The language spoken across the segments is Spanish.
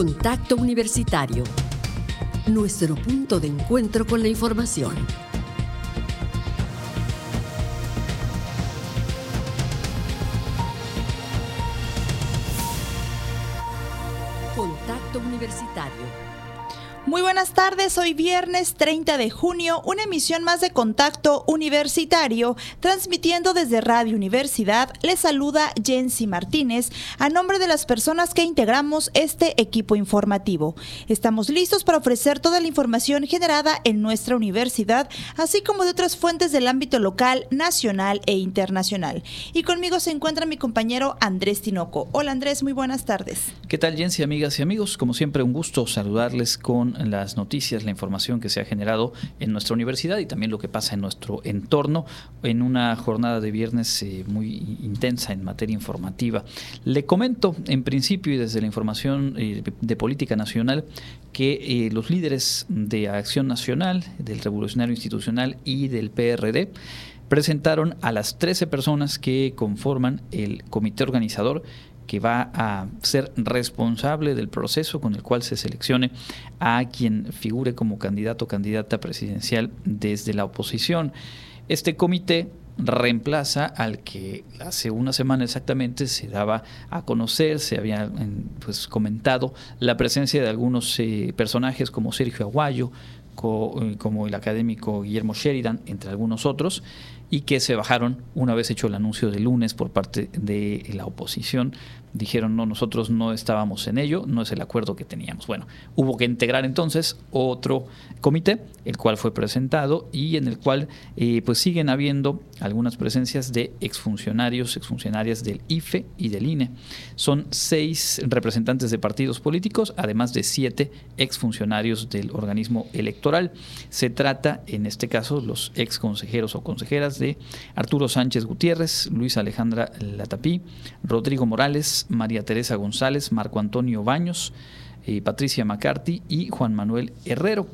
Contacto Universitario. Nuestro punto de encuentro con la información. Contacto Universitario muy buenas tardes, hoy viernes 30 de junio, una emisión más de Contacto Universitario, transmitiendo desde Radio Universidad. Les saluda Jensi Martínez a nombre de las personas que integramos este equipo informativo. Estamos listos para ofrecer toda la información generada en nuestra universidad, así como de otras fuentes del ámbito local, nacional e internacional. Y conmigo se encuentra mi compañero Andrés Tinoco. Hola Andrés, muy buenas tardes. ¿Qué tal Jensi, amigas y amigos? Como siempre, un gusto saludarles con las noticias, la información que se ha generado en nuestra universidad y también lo que pasa en nuestro entorno en una jornada de viernes eh, muy intensa en materia informativa. Le comento en principio y desde la información eh, de política nacional que eh, los líderes de Acción Nacional, del Revolucionario Institucional y del PRD presentaron a las 13 personas que conforman el comité organizador que va a ser responsable del proceso con el cual se seleccione a quien figure como candidato o candidata presidencial desde la oposición. Este comité reemplaza al que hace una semana exactamente se daba a conocer, se había pues, comentado la presencia de algunos eh, personajes como Sergio Aguayo, eh, como el académico Guillermo Sheridan, entre algunos otros, y que se bajaron una vez hecho el anuncio de lunes por parte de la oposición dijeron no, nosotros no estábamos en ello, no es el acuerdo que teníamos. Bueno, hubo que integrar entonces otro comité, el cual fue presentado y en el cual eh, pues siguen habiendo algunas presencias de exfuncionarios, exfuncionarias del IFE y del INE. Son seis representantes de partidos políticos, además de siete exfuncionarios del organismo electoral. Se trata, en este caso, los ex consejeros o consejeras de Arturo Sánchez Gutiérrez, Luis Alejandra Latapí, Rodrigo Morales, María Teresa González, Marco Antonio Baños, eh, Patricia McCarthy y Juan Manuel Herrero.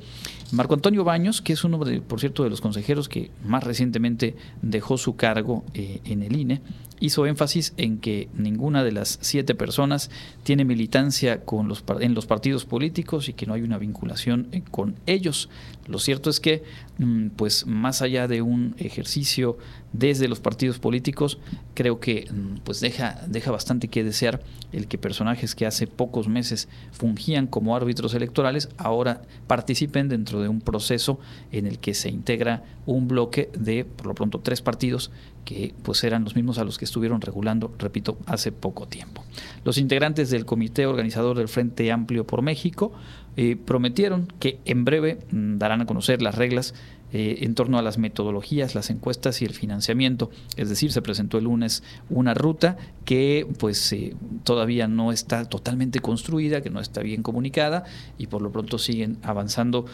Marco Antonio Baños, que es uno, de, por cierto, de los consejeros que más recientemente dejó su cargo eh, en el INE, hizo énfasis en que ninguna de las siete personas tiene militancia con los, en los partidos políticos y que no hay una vinculación eh, con ellos. Lo cierto es que, mm, pues más allá de un ejercicio desde los partidos políticos, creo que mm, pues deja, deja bastante que desear el que personajes que hace pocos meses fungían como árbitros electorales ahora participen dentro de un proceso en el que se integra un bloque de, por lo pronto, tres partidos que pues eran los mismos a los que estuvieron regulando, repito, hace poco tiempo. Los integrantes del comité organizador del Frente Amplio por México eh, prometieron que en breve mm, darán a conocer las reglas eh, en torno a las metodologías, las encuestas y el financiamiento. Es decir, se presentó el lunes una ruta que pues eh, todavía no está totalmente construida, que no está bien comunicada y por lo pronto siguen avanzando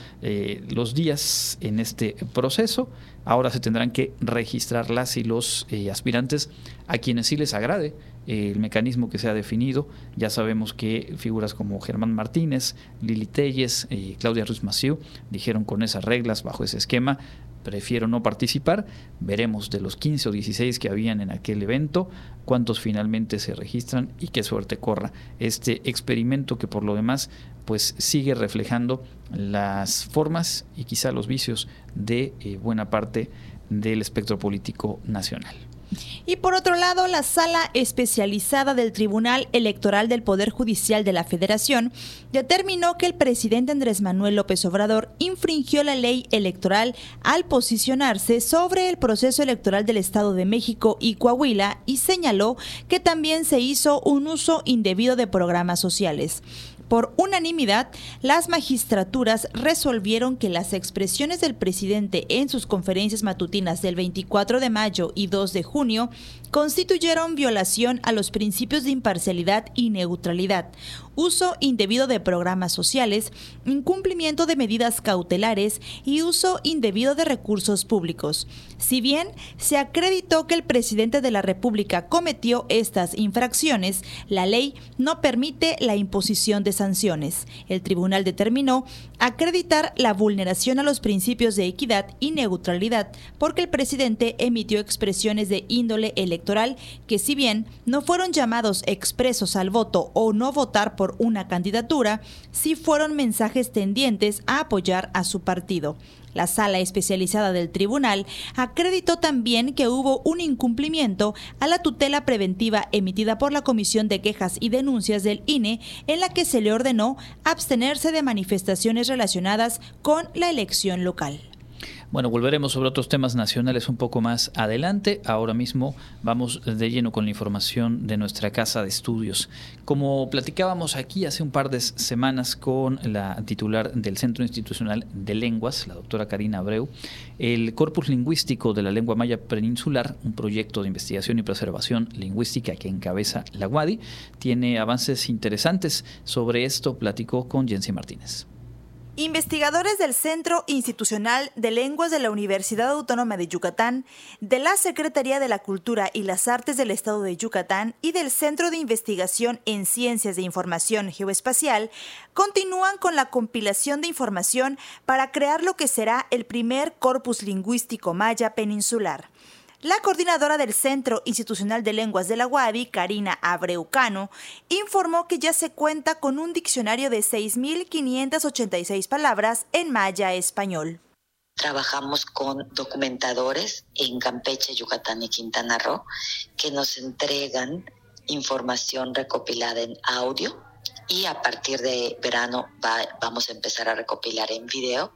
los días en este proceso. Ahora se tendrán que registrar las y los aspirantes a quienes sí les agrade el mecanismo que se ha definido. Ya sabemos que figuras como Germán Martínez, Lili Telles y Claudia Ruiz Maciú dijeron con esas reglas, bajo ese esquema, prefiero no participar. Veremos de los 15 o 16 que habían en aquel evento, cuántos finalmente se registran y qué suerte corra este experimento que por lo demás pues sigue reflejando las formas y quizá los vicios de eh, buena parte del espectro político nacional. Y por otro lado, la sala especializada del Tribunal Electoral del Poder Judicial de la Federación determinó que el presidente Andrés Manuel López Obrador infringió la ley electoral al posicionarse sobre el proceso electoral del Estado de México y Coahuila y señaló que también se hizo un uso indebido de programas sociales. Por unanimidad, las magistraturas resolvieron que las expresiones del presidente en sus conferencias matutinas del 24 de mayo y 2 de junio constituyeron violación a los principios de imparcialidad y neutralidad, uso indebido de programas sociales, incumplimiento de medidas cautelares y uso indebido de recursos públicos. Si bien se acreditó que el presidente de la República cometió estas infracciones, la ley no permite la imposición de sanciones. El tribunal determinó acreditar la vulneración a los principios de equidad y neutralidad, porque el presidente emitió expresiones de índole electoral que si bien no fueron llamados expresos al voto o no votar una candidatura, sí fueron mensajes tendientes a apoyar a su partido. La sala especializada del tribunal acreditó también que hubo un incumplimiento a la tutela preventiva emitida por la Comisión de Quejas y Denuncias del INE en la que se le ordenó abstenerse de manifestaciones relacionadas con la elección local. Bueno, volveremos sobre otros temas nacionales un poco más adelante. Ahora mismo vamos de lleno con la información de nuestra casa de estudios. Como platicábamos aquí hace un par de semanas con la titular del Centro Institucional de Lenguas, la doctora Karina Abreu, el Corpus Lingüístico de la Lengua Maya Peninsular, un proyecto de investigación y preservación lingüística que encabeza la UADI, tiene avances interesantes. Sobre esto platicó con Jensi Martínez. Investigadores del Centro Institucional de Lenguas de la Universidad Autónoma de Yucatán, de la Secretaría de la Cultura y las Artes del Estado de Yucatán y del Centro de Investigación en Ciencias de Información Geoespacial continúan con la compilación de información para crear lo que será el primer corpus lingüístico maya peninsular. La coordinadora del Centro Institucional de Lenguas de la UADI, Karina Abreucano, informó que ya se cuenta con un diccionario de 6.586 palabras en maya español. Trabajamos con documentadores en Campeche, Yucatán y Quintana Roo que nos entregan información recopilada en audio y a partir de verano vamos a empezar a recopilar en video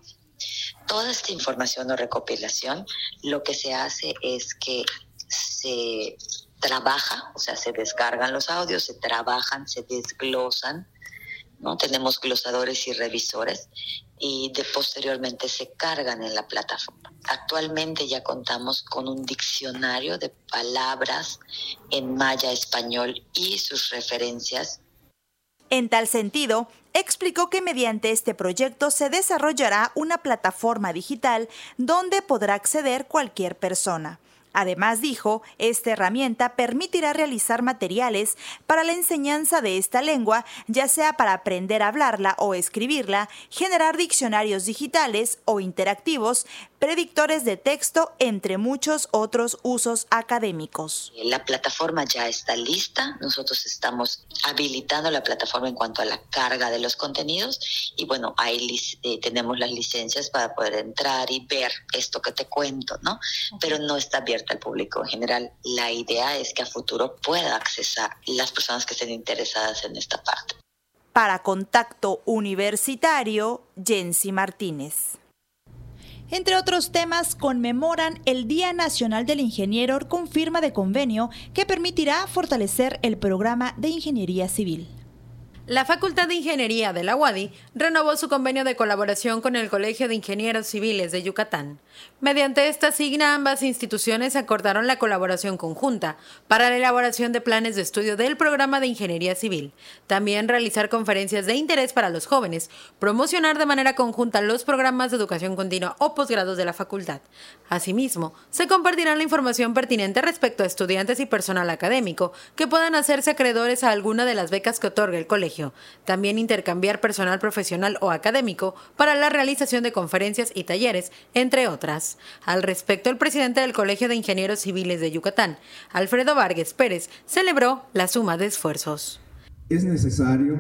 Toda esta información o recopilación, lo que se hace es que se trabaja, o sea, se descargan los audios, se trabajan, se desglosan, ¿no? Tenemos glosadores y revisores y de posteriormente se cargan en la plataforma. Actualmente ya contamos con un diccionario de palabras en maya español y sus referencias en tal sentido, explicó que mediante este proyecto se desarrollará una plataforma digital donde podrá acceder cualquier persona. Además, dijo, esta herramienta permitirá realizar materiales para la enseñanza de esta lengua, ya sea para aprender a hablarla o escribirla, generar diccionarios digitales o interactivos, predictores de texto, entre muchos otros usos académicos. La plataforma ya está lista, nosotros estamos habilitando la plataforma en cuanto a la carga de los contenidos y bueno, ahí eh, tenemos las licencias para poder entrar y ver esto que te cuento, ¿no? Pero no está abierta al público en general. La idea es que a futuro pueda accesar las personas que estén interesadas en esta parte. Para Contacto Universitario, Jensi Martínez. Entre otros temas, conmemoran el Día Nacional del Ingeniero con firma de convenio que permitirá fortalecer el programa de ingeniería civil. La Facultad de Ingeniería de la UADI renovó su convenio de colaboración con el Colegio de Ingenieros Civiles de Yucatán. Mediante esta signa, ambas instituciones acordaron la colaboración conjunta para la elaboración de planes de estudio del programa de Ingeniería Civil, también realizar conferencias de interés para los jóvenes, promocionar de manera conjunta los programas de educación continua o posgrados de la facultad. Asimismo, se compartirá la información pertinente respecto a estudiantes y personal académico que puedan hacerse acreedores a alguna de las becas que otorga el colegio también intercambiar personal profesional o académico para la realización de conferencias y talleres, entre otras. Al respecto, el presidente del Colegio de Ingenieros Civiles de Yucatán, Alfredo Vargas Pérez, celebró la suma de esfuerzos. Es necesario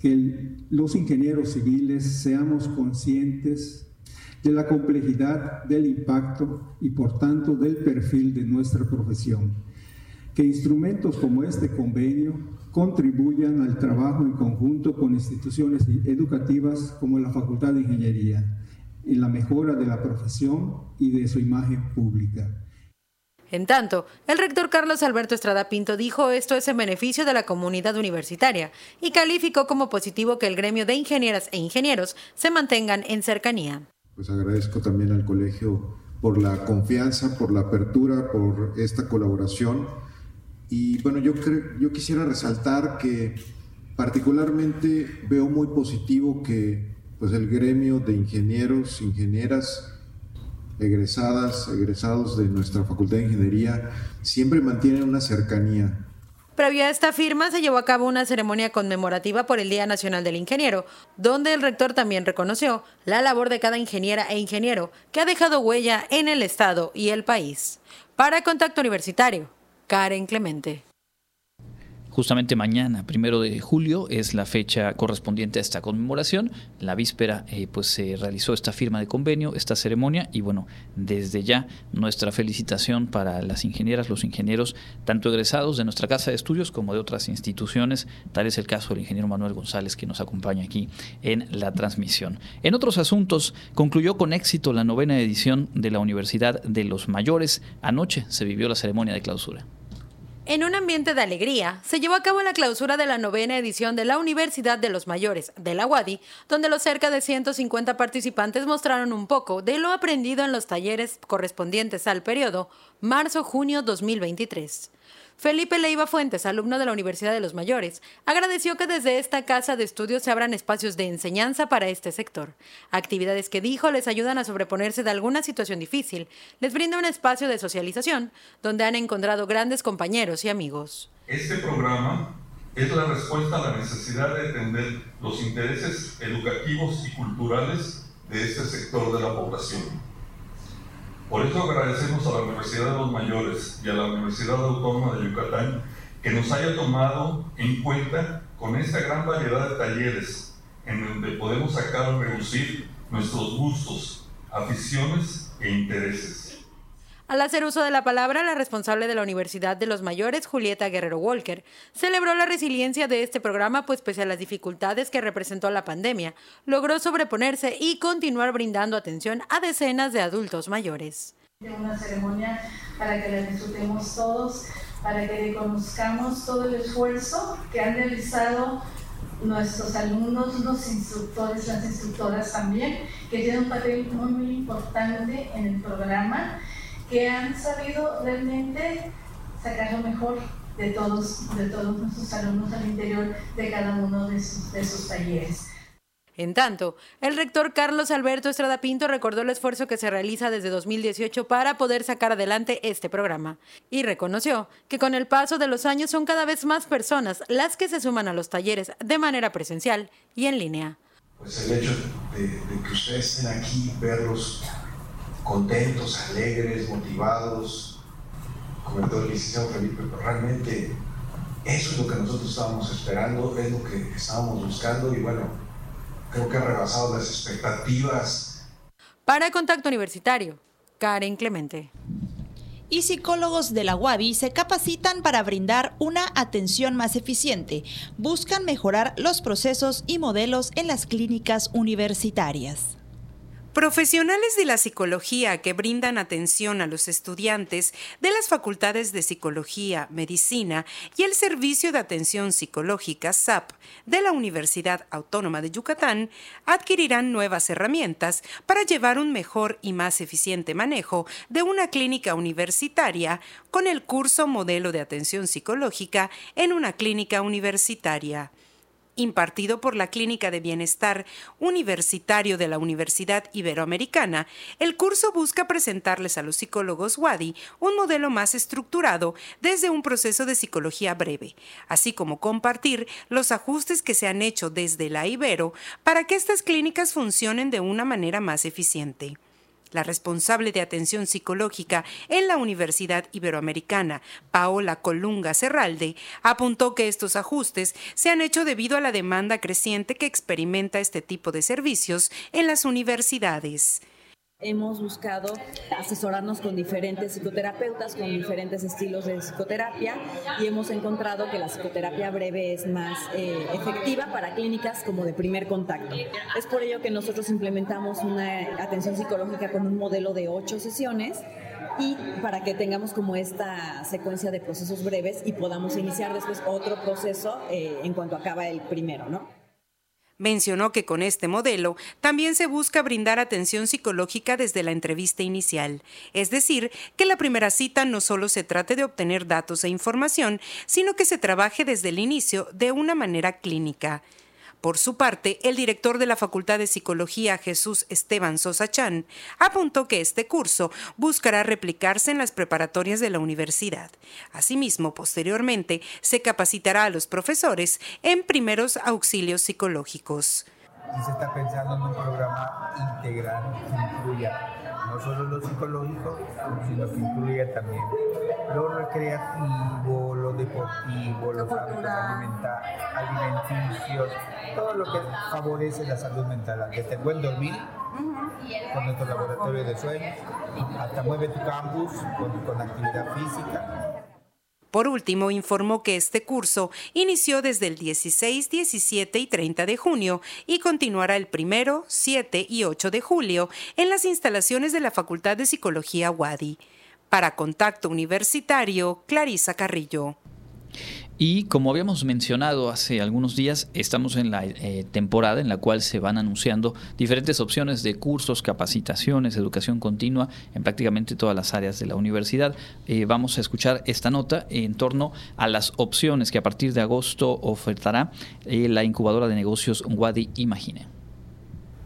que los ingenieros civiles seamos conscientes de la complejidad del impacto y por tanto del perfil de nuestra profesión, que instrumentos como este convenio contribuyan al trabajo en conjunto con instituciones educativas como la Facultad de Ingeniería en la mejora de la profesión y de su imagen pública. En tanto, el rector Carlos Alberto Estrada Pinto dijo esto es en beneficio de la comunidad universitaria y calificó como positivo que el gremio de ingenieras e ingenieros se mantengan en cercanía. Pues agradezco también al colegio por la confianza, por la apertura, por esta colaboración y bueno, yo, yo quisiera resaltar que particularmente veo muy positivo que pues el gremio de ingenieros, ingenieras, egresadas, egresados de nuestra Facultad de Ingeniería, siempre mantienen una cercanía Previo a esta firma se llevó a cabo una ceremonia conmemorativa por el Día Nacional del Ingeniero, donde el rector también reconoció la labor de cada ingeniera e ingeniero que ha dejado huella en el Estado y el país. Para Contacto Universitario, Karen Clemente. Justamente mañana, primero de julio, es la fecha correspondiente a esta conmemoración. La víspera, eh, pues se realizó esta firma de convenio, esta ceremonia, y bueno, desde ya nuestra felicitación para las ingenieras, los ingenieros, tanto egresados de nuestra casa de estudios como de otras instituciones. Tal es el caso del ingeniero Manuel González, que nos acompaña aquí en la transmisión. En otros asuntos, concluyó con éxito la novena edición de la Universidad de los Mayores. Anoche se vivió la ceremonia de clausura. En un ambiente de alegría, se llevó a cabo la clausura de la novena edición de la Universidad de los Mayores de la UADI, donde los cerca de 150 participantes mostraron un poco de lo aprendido en los talleres correspondientes al periodo marzo-junio 2023. Felipe Leiva Fuentes, alumno de la Universidad de los Mayores, agradeció que desde esta casa de estudios se abran espacios de enseñanza para este sector. Actividades que dijo les ayudan a sobreponerse de alguna situación difícil, les brinda un espacio de socialización donde han encontrado grandes compañeros y amigos. Este programa es la respuesta a la necesidad de atender los intereses educativos y culturales de este sector de la población por eso agradecemos a la Universidad de los Mayores y a la Universidad Autónoma de Yucatán que nos haya tomado en cuenta con esta gran variedad de talleres en donde podemos sacar a reducir nuestros gustos, aficiones e intereses. Al hacer uso de la palabra, la responsable de la Universidad de los Mayores, Julieta Guerrero Walker, celebró la resiliencia de este programa, pues pese a las dificultades que representó la pandemia, logró sobreponerse y continuar brindando atención a decenas de adultos mayores. Una ceremonia para que la disfrutemos todos, para que reconozcamos todo el esfuerzo que han realizado nuestros alumnos, los instructores, las instructoras también, que tienen un papel muy, muy importante en el programa que han sabido realmente sacar lo mejor de todos, de todos nuestros alumnos al interior de cada uno de sus, de sus talleres. En tanto, el rector Carlos Alberto Estrada Pinto recordó el esfuerzo que se realiza desde 2018 para poder sacar adelante este programa y reconoció que con el paso de los años son cada vez más personas las que se suman a los talleres de manera presencial y en línea. Pues el hecho de, de que ustedes estén aquí, verlos contentos, alegres, motivados, comentó el licenciado Felipe, pero realmente eso es lo que nosotros estábamos esperando, es lo que estábamos buscando y bueno, creo que ha rebasado las expectativas. Para Contacto Universitario, Karen Clemente. Y psicólogos de la UABI se capacitan para brindar una atención más eficiente. Buscan mejorar los procesos y modelos en las clínicas universitarias. Profesionales de la psicología que brindan atención a los estudiantes de las facultades de Psicología, Medicina y el Servicio de Atención Psicológica SAP de la Universidad Autónoma de Yucatán adquirirán nuevas herramientas para llevar un mejor y más eficiente manejo de una clínica universitaria con el curso Modelo de Atención Psicológica en una clínica universitaria impartido por la Clínica de Bienestar Universitario de la Universidad Iberoamericana, el curso busca presentarles a los psicólogos WADI un modelo más estructurado desde un proceso de psicología breve, así como compartir los ajustes que se han hecho desde la Ibero para que estas clínicas funcionen de una manera más eficiente. La responsable de atención psicológica en la Universidad Iberoamericana, Paola Colunga Serralde, apuntó que estos ajustes se han hecho debido a la demanda creciente que experimenta este tipo de servicios en las universidades. Hemos buscado asesorarnos con diferentes psicoterapeutas, con diferentes estilos de psicoterapia y hemos encontrado que la psicoterapia breve es más eh, efectiva para clínicas como de primer contacto. Es por ello que nosotros implementamos una atención psicológica con un modelo de ocho sesiones y para que tengamos como esta secuencia de procesos breves y podamos iniciar después otro proceso eh, en cuanto acaba el primero, ¿no? Mencionó que con este modelo también se busca brindar atención psicológica desde la entrevista inicial, es decir, que la primera cita no solo se trate de obtener datos e información, sino que se trabaje desde el inicio de una manera clínica. Por su parte, el director de la Facultad de Psicología, Jesús Esteban Sosa Chan, apuntó que este curso buscará replicarse en las preparatorias de la universidad. Asimismo, posteriormente, se capacitará a los profesores en primeros auxilios psicológicos. Se está pensando en un programa integral que incluya no solo lo psicológico, sino que incluya también lo recreativo, lo deportivo, los hábitos alimenticios, todo lo que favorece la salud mental, desde el buen dormir, con nuestro laboratorio de sueño, hasta mueve tu campus con, con actividad física. Por último, informó que este curso inició desde el 16, 17 y 30 de junio y continuará el 1, 7 y 8 de julio en las instalaciones de la Facultad de Psicología Wadi. Para Contacto Universitario, Clarisa Carrillo. Y como habíamos mencionado hace algunos días, estamos en la eh, temporada en la cual se van anunciando diferentes opciones de cursos, capacitaciones, educación continua en prácticamente todas las áreas de la universidad. Eh, vamos a escuchar esta nota en torno a las opciones que a partir de agosto ofertará eh, la incubadora de negocios Wadi Imagine.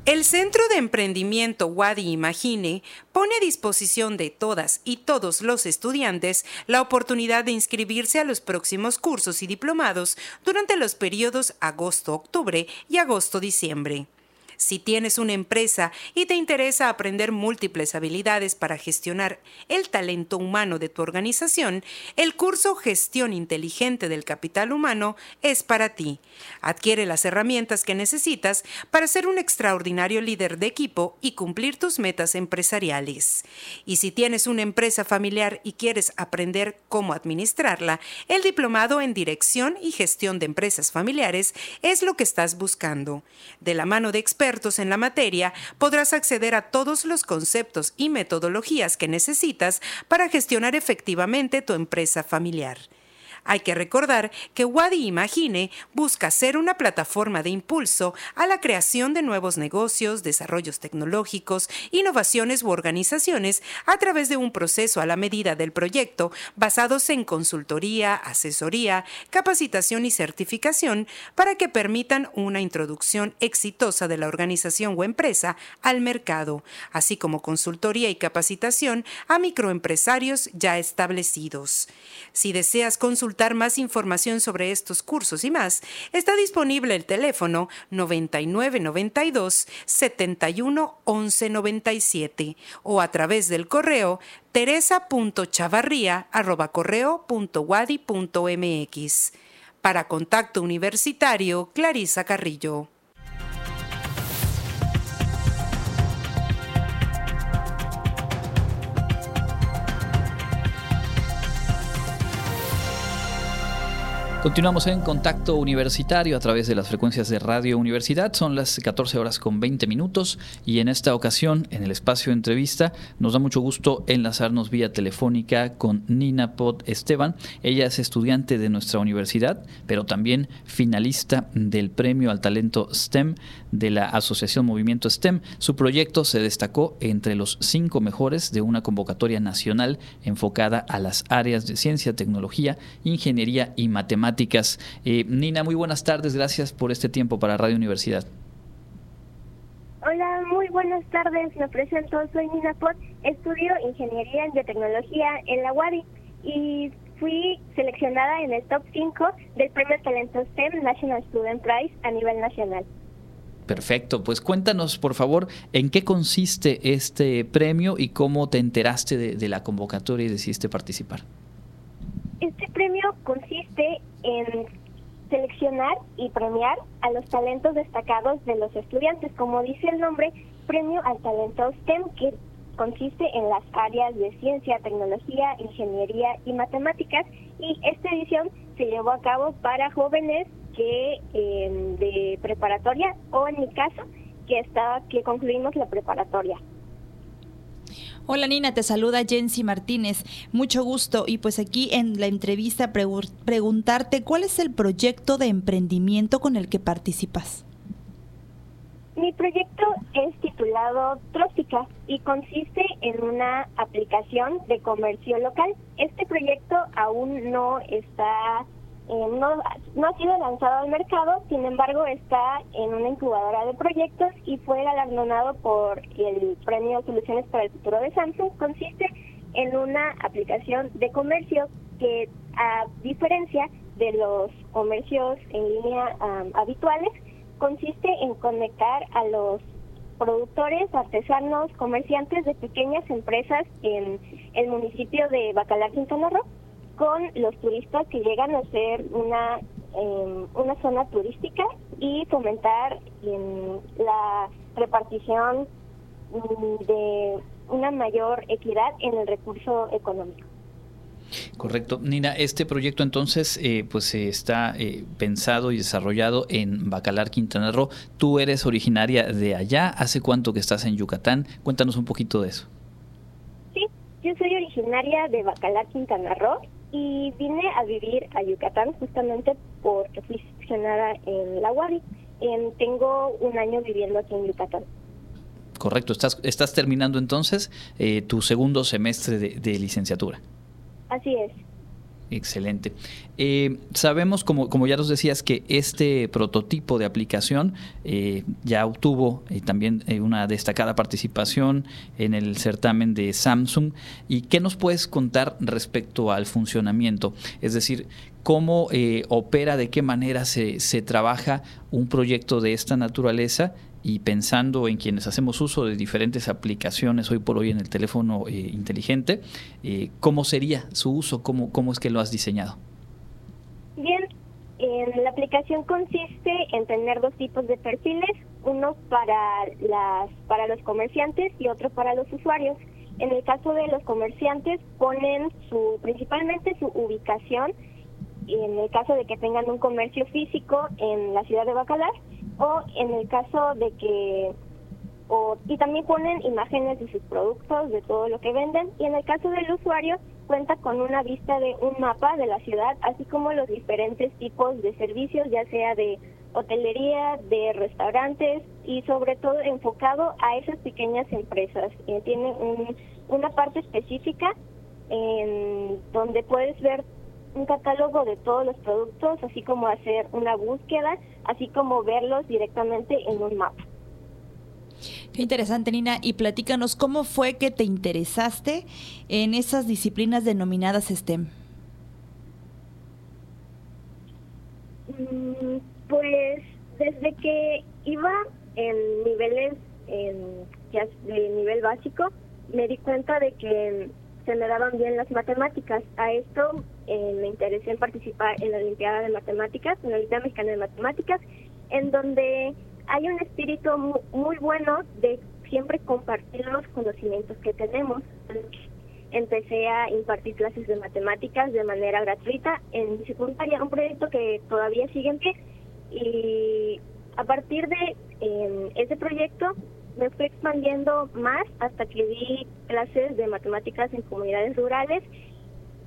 El Centro de Emprendimiento Wadi Imagine pone a disposición de todas y todos los estudiantes la oportunidad de inscribirse a los próximos cursos y diplomados durante los periodos agosto-octubre y agosto-diciembre. Si tienes una empresa y te interesa aprender múltiples habilidades para gestionar el talento humano de tu organización, el curso Gestión Inteligente del Capital Humano es para ti. Adquiere las herramientas que necesitas para ser un extraordinario líder de equipo y cumplir tus metas empresariales. Y si tienes una empresa familiar y quieres aprender cómo administrarla, el diplomado en Dirección y Gestión de Empresas Familiares es lo que estás buscando. De la mano de expertos, en la materia, podrás acceder a todos los conceptos y metodologías que necesitas para gestionar efectivamente tu empresa familiar. Hay que recordar que Wadi Imagine busca ser una plataforma de impulso a la creación de nuevos negocios, desarrollos tecnológicos, innovaciones u organizaciones a través de un proceso a la medida del proyecto basados en consultoría, asesoría, capacitación y certificación para que permitan una introducción exitosa de la organización o empresa al mercado, así como consultoría y capacitación a microempresarios ya establecidos. Si deseas consultar más información sobre estos cursos y más, está disponible el teléfono 9992 71 11 97 o a través del correo teresa.chavarría.wadi.mx. Para Contacto Universitario, Clarisa Carrillo. Continuamos en contacto universitario a través de las frecuencias de Radio Universidad. Son las 14 horas con 20 minutos y en esta ocasión, en el espacio de entrevista, nos da mucho gusto enlazarnos vía telefónica con Nina Pot Esteban. Ella es estudiante de nuestra universidad, pero también finalista del Premio al Talento STEM de la Asociación Movimiento STEM. Su proyecto se destacó entre los cinco mejores de una convocatoria nacional enfocada a las áreas de ciencia, tecnología, ingeniería y matemáticas eh, Nina, muy buenas tardes, gracias por este tiempo para Radio Universidad. Hola, muy buenas tardes, me presento, soy Nina Pot, estudio Ingeniería en Biotecnología en la UADI y fui seleccionada en el top 5 del Premio Talento STEM National Student Prize a nivel nacional. Perfecto, pues cuéntanos por favor en qué consiste este premio y cómo te enteraste de la convocatoria y decidiste participar. Premio consiste en seleccionar y premiar a los talentos destacados de los estudiantes, como dice el nombre, premio al talento STEM, que consiste en las áreas de ciencia, tecnología, ingeniería y matemáticas, y esta edición se llevó a cabo para jóvenes que em, de preparatoria o en mi caso que estaba que concluimos la preparatoria. Hola Nina, te saluda Jensi Martínez. Mucho gusto y pues aquí en la entrevista preguntarte cuál es el proyecto de emprendimiento con el que participas. Mi proyecto es titulado Trófica y consiste en una aplicación de comercio local. Este proyecto aún no está no, no ha sido lanzado al mercado, sin embargo está en una incubadora de proyectos y fue galardonado por el premio Soluciones para el Futuro de Samsung. Consiste en una aplicación de comercio que a diferencia de los comercios en línea habituales, consiste en conectar a los productores, artesanos, comerciantes de pequeñas empresas en el municipio de Bacalar, Quintana Roo, con los turistas que llegan a ser una, em, una zona turística y fomentar la repartición mm, de una mayor equidad en el recurso económico. Correcto. Nina, este proyecto entonces eh, pues está eh, pensado y desarrollado en Bacalar, Quintana Roo. Tú eres originaria de allá. ¿Hace cuánto que estás en Yucatán? Cuéntanos un poquito de eso. Sí, yo soy originaria de Bacalar, Quintana Roo y vine a vivir a Yucatán justamente porque fui seleccionada en la UADI. tengo un año viviendo aquí en Yucatán. Correcto, estás, estás terminando entonces eh, tu segundo semestre de licenciatura. Así es. Excelente. Eh, sabemos, como, como ya nos decías, que este prototipo de aplicación eh, ya obtuvo eh, también una destacada participación en el certamen de Samsung. ¿Y qué nos puedes contar respecto al funcionamiento? Es decir, ¿cómo opera, de qué manera se, se trabaja un proyecto de esta naturaleza y pensando en quienes hacemos uso de diferentes aplicaciones hoy por hoy en el teléfono eh, inteligente, eh, ¿cómo sería su uso? ¿Cómo, ¿Cómo es que lo has diseñado? Bien, la aplicación consiste en tener dos tipos de perfiles, uno para, las, para los comerciantes y otro para los usuarios. En el caso de los comerciantes ponen su principalmente su ubicación, en el caso de que tengan un comercio físico en la ciudad de Bacalar, o en el caso de que y también ponen imágenes de sus productos, de todo lo que venden y en el caso del usuario cuenta con una vista de un mapa de la ciudad, así como los diferentes tipos de servicios, ya sea de hotelería, de restaurantes y sobre todo enfocado a esas pequeñas empresas. Eh, tiene un, una parte específica en donde puedes ver un catálogo de todos los productos, así como hacer una búsqueda, así como verlos directamente en un mapa. Qué interesante, Nina. Y platícanos, ¿cómo fue que te interesaste en esas disciplinas denominadas STEM? Mm, pues desde que iba en niveles en, de nivel básico, me di cuenta de que se me daban bien las matemáticas. A esto eh, me interesé en participar en la Olimpiada de Matemáticas, en la Olimpiada Mexicana de Matemáticas, en donde hay un espíritu muy, bueno de siempre compartir los conocimientos que tenemos. Empecé a impartir clases de matemáticas de manera gratuita en mi secundaria, un proyecto que todavía sigue en pie. Y a partir de eh, ese proyecto me fui expandiendo más hasta que di clases de matemáticas en comunidades rurales,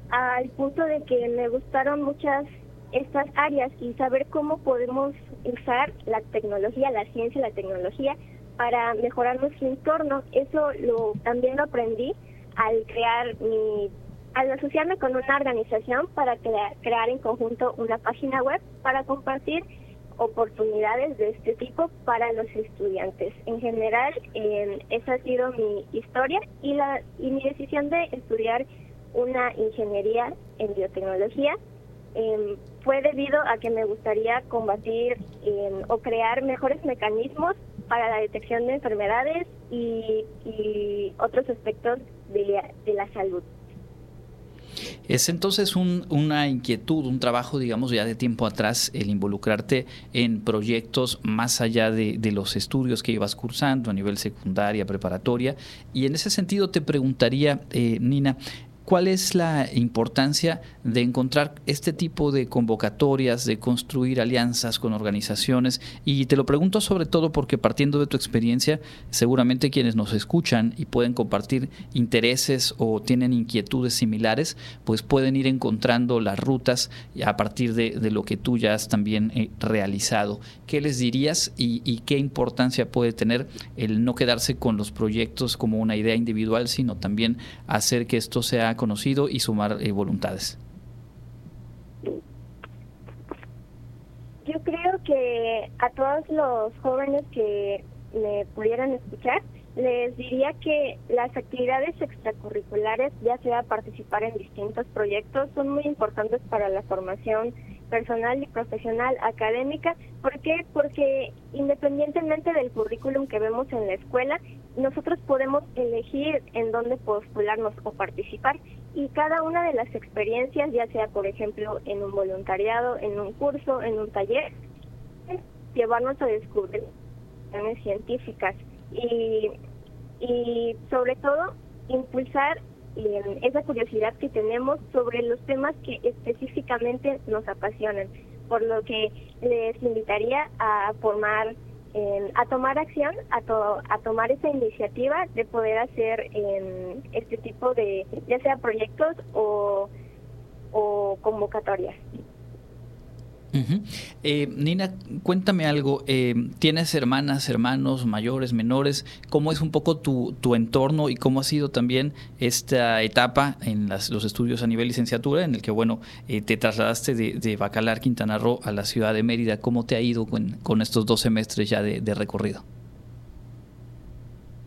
al punto de que me gustaron muchas estas áreas y saber cómo podemos usar la tecnología, la ciencia la tecnología para mejorar nuestro entorno. Eso lo también lo aprendí al crear mi al asociarme con una organización para crear en conjunto una página web para compartir oportunidades de este tipo para los estudiantes. En general, esa ha sido mi historia y, la, y mi decisión de estudiar una ingeniería en biotecnología em, fue debido a que me gustaría combatir em, o crear mejores mecanismos para la detección de enfermedades y, y otros aspectos de, de la salud. Es entonces una inquietud, un trabajo, digamos, ya de tiempo atrás, el involucrarte en proyectos más allá de, los estudios que ibas cursando a nivel secundaria, preparatoria. Y en ese sentido te preguntaría, eh, Nina, ¿Cuál es la importancia de encontrar este tipo de convocatorias, de construir alianzas con organizaciones? Y te lo pregunto sobre todo porque partiendo de tu experiencia, seguramente quienes nos escuchan y pueden compartir intereses o tienen inquietudes similares, pues pueden ir encontrando las rutas a partir de, lo que tú ya has también eh, realizado. ¿Qué les dirías y, y qué importancia puede tener el no quedarse con los proyectos como una idea individual, sino también hacer que esto sea conocido y sumar eh, voluntades? Yo creo que a todos los jóvenes que me pudieran escuchar, les diría que las actividades extracurriculares, ya sea participar en distintos proyectos, son muy importantes para la formación personal y profesional académica. ¿Por qué? Porque independientemente del currículum que vemos en la escuela, nosotros podemos elegir en dónde postularnos o participar y cada una de las experiencias, ya sea por ejemplo en un voluntariado, en un curso, en un taller, llevarnos a descubrir científicas y, y sobre todo impulsar eh, esa curiosidad que tenemos sobre los temas que específicamente nos apasionan, por lo que les invitaría a formar, a tomar acción, a, tomar esa iniciativa de poder hacer este tipo de, ya sea proyectos o convocatorias. Eh, Nina, cuéntame algo. Eh, ¿Tienes hermanas, hermanos, mayores, menores? ¿Cómo es un poco tu, tu entorno y cómo ha sido también esta etapa en las, los estudios a nivel licenciatura en el que, bueno, eh, te trasladaste de, Bacalar, Quintana Roo a la ciudad de Mérida? ¿Cómo te ha ido con, estos dos semestres ya de, recorrido?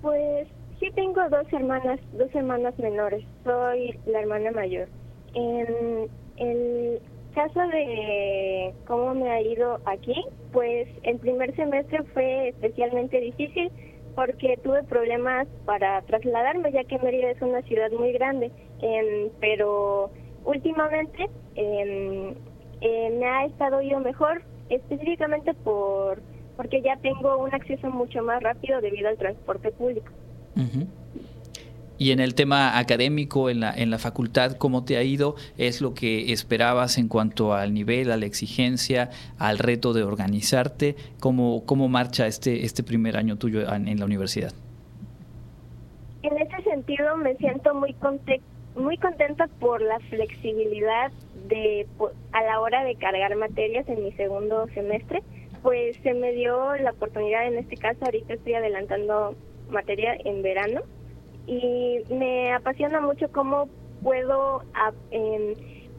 Pues sí tengo dos hermanas, dos hermanas menores. Soy la hermana mayor. En el caso de cómo me ha ido aquí, pues el primer semestre fue especialmente difícil porque tuve problemas para trasladarme, ya que Mérida es una ciudad muy grande, em, pero últimamente em, eh, me ha estado yo mejor, específicamente por porque ya tengo un acceso mucho más rápido debido al transporte público. Y en el tema académico, en la, en la facultad, ¿cómo te ha ido? ¿Es lo que esperabas en cuanto al nivel, a la exigencia, al reto de organizarte? ¿Cómo, cómo marcha este, este primer año tuyo en, la universidad? En ese sentido me siento muy, muy contenta por la flexibilidad de a la hora de cargar materias en mi segundo semestre, pues se me dio la oportunidad, en este caso ahorita estoy adelantando materia en verano, y me apasiona mucho cómo puedo,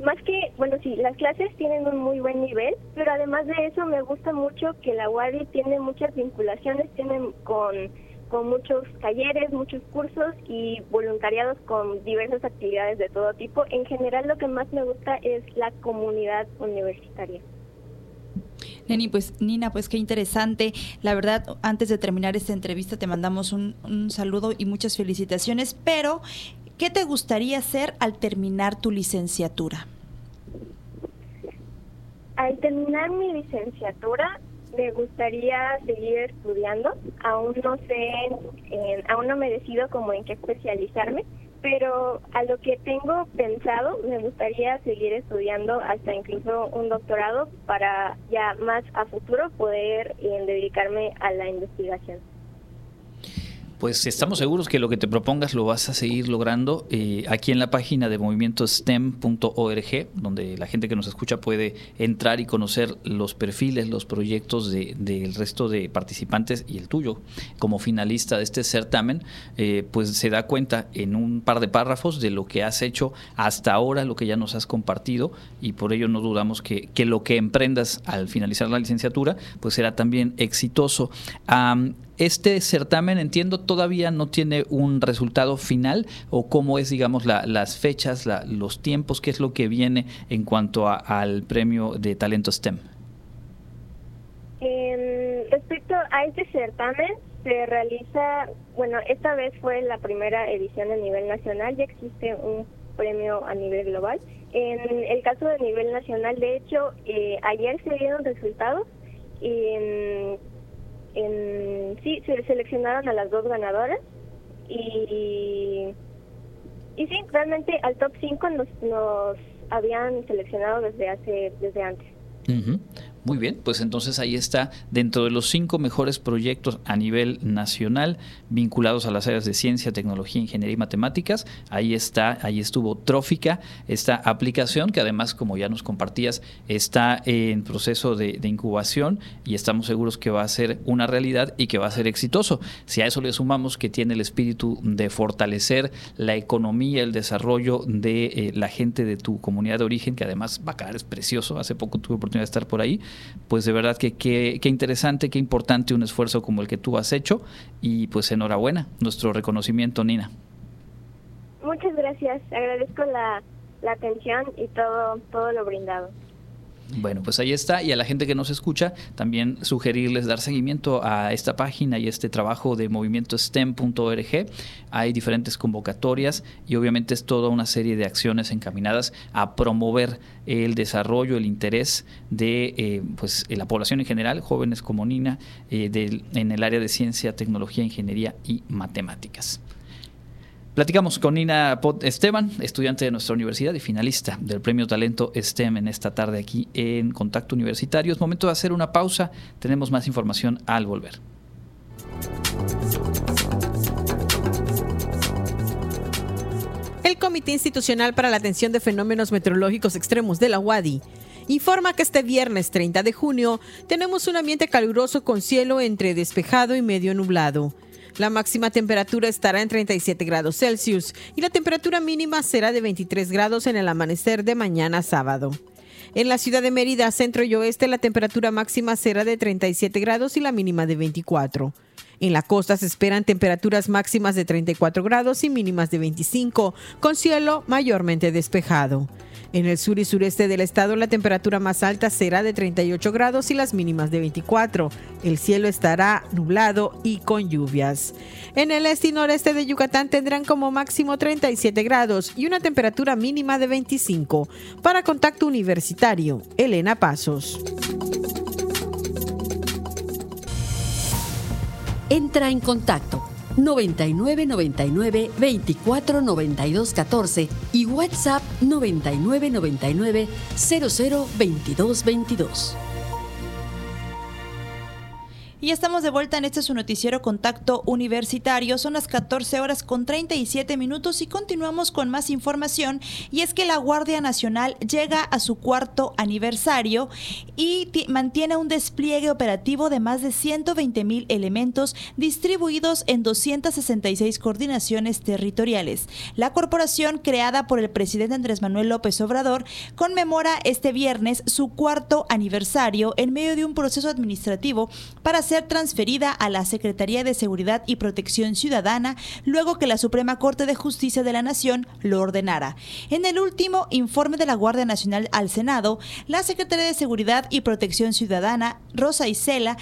más que, bueno, sí, las clases tienen un muy buen nivel, pero además de eso me gusta mucho que la UADI tiene muchas vinculaciones, tienen con, con muchos talleres, muchos cursos y voluntariados con diversas actividades de todo tipo. En general lo que más me gusta es la comunidad universitaria. Neni, pues Nina, pues qué interesante. La verdad, antes de terminar esta entrevista te mandamos un, saludo y muchas felicitaciones, pero ¿qué te gustaría hacer al terminar tu licenciatura? Al terminar mi licenciatura, me gustaría seguir estudiando. Aún no sé, aún no me decido como en qué especializarme, pero a lo que tengo pensado, me gustaría seguir estudiando hasta incluso un doctorado para ya más a futuro poder eh, dedicarme a la investigación pues estamos seguros que lo que te propongas lo vas a seguir logrando eh, aquí en la página de movimientostem.org, donde la gente que nos escucha puede entrar y conocer los perfiles, los proyectos del resto de participantes y el tuyo como finalista de este certamen, eh, pues se da cuenta en un par de párrafos de lo que has hecho hasta ahora, lo que ya nos has compartido y por ello no dudamos que, que lo que emprendas al finalizar la licenciatura pues será también exitoso. Este certamen, entiendo, todavía no tiene un resultado final o cómo es, digamos, las fechas, los tiempos, qué es lo que viene en cuanto al premio de talento STEM. respecto a este certamen, se realiza, bueno, esta vez fue la primera edición a nivel nacional, ya existe un premio a nivel global. En el caso de nivel nacional, de hecho, eh, ayer se dieron resultados y en, sí, se seleccionaron a las dos ganadoras y, y sí, realmente al top 5 nos, nos habían seleccionado desde hace desde antes. Muy bien, pues entonces ahí está dentro de los cinco mejores proyectos a nivel nacional vinculados a las áreas de ciencia, tecnología, ingeniería y matemáticas. Ahí está, ahí estuvo Trófica, esta aplicación que además, como ya nos compartías, está en proceso de, incubación y estamos seguros que va a ser una realidad y que va a ser exitoso. Si a eso le sumamos que tiene el espíritu de fortalecer la economía, el desarrollo de eh, la gente de tu comunidad de origen, que además Bacalar es precioso, hace poco tuve oportunidad de estar por ahí, pues de verdad que qué interesante, qué importante un esfuerzo como el que tú has hecho y pues enhorabuena, nuestro reconocimiento, Nina. Muchas gracias, agradezco la, la atención y todo, todo lo brindado. Bueno, pues ahí está. Y a la gente que nos escucha, también sugerirles dar seguimiento a esta página y este trabajo de movimiento STEM.org. Hay diferentes convocatorias y obviamente es toda una serie de acciones encaminadas a promover el desarrollo, el interés de eh, pues, la población en general, jóvenes como Nina, eh, en el área de ciencia, tecnología, ingeniería y matemáticas. Platicamos con Nina Pot Esteban, estudiante de nuestra universidad y finalista del Premio Talento STEM en esta tarde aquí en Contacto Universitario. Es momento de hacer una pausa. Tenemos más información al volver. El Comité Institucional para la Atención de Fenómenos Meteorológicos Extremos de la UADI informa que este viernes 30 de junio tenemos un ambiente caluroso con cielo entre despejado y medio nublado. La máxima temperatura estará en 37 grados Celsius y la temperatura mínima será de 23 grados en el amanecer de mañana sábado. En la ciudad de Mérida, centro y oeste, la temperatura máxima será de 37 grados y la mínima de 24. En la costa se esperan temperaturas máximas de 34 grados y mínimas de 25, con cielo mayormente despejado. En el sur y sureste del estado la temperatura más alta será de 38 grados y las mínimas de 24. El cielo estará nublado y con lluvias. En el este y noreste de Yucatán tendrán como máximo 37 grados y una temperatura mínima de 25. Para Contacto Universitario, Elena Pasos. Entra en contacto 99 99 24 92 14 y WhatsApp 99 99 00 22 22. Y estamos de vuelta en este su noticiero Contacto Universitario. Son las 14 horas con 37 minutos y continuamos con más información. Y es que la Guardia Nacional llega a su cuarto aniversario y mantiene un despliegue operativo de más de 120 mil elementos distribuidos en 266 coordinaciones territoriales. La corporación creada por el presidente Andrés Manuel López Obrador conmemora este viernes su cuarto aniversario en medio de un proceso administrativo para ser transferida a la Secretaría de Seguridad y Protección Ciudadana luego que la Suprema Corte de Justicia de la Nación lo ordenara. En el último informe de la Guardia Nacional al Senado, la Secretaría de Seguridad y Protección Ciudadana, Rosa Isela,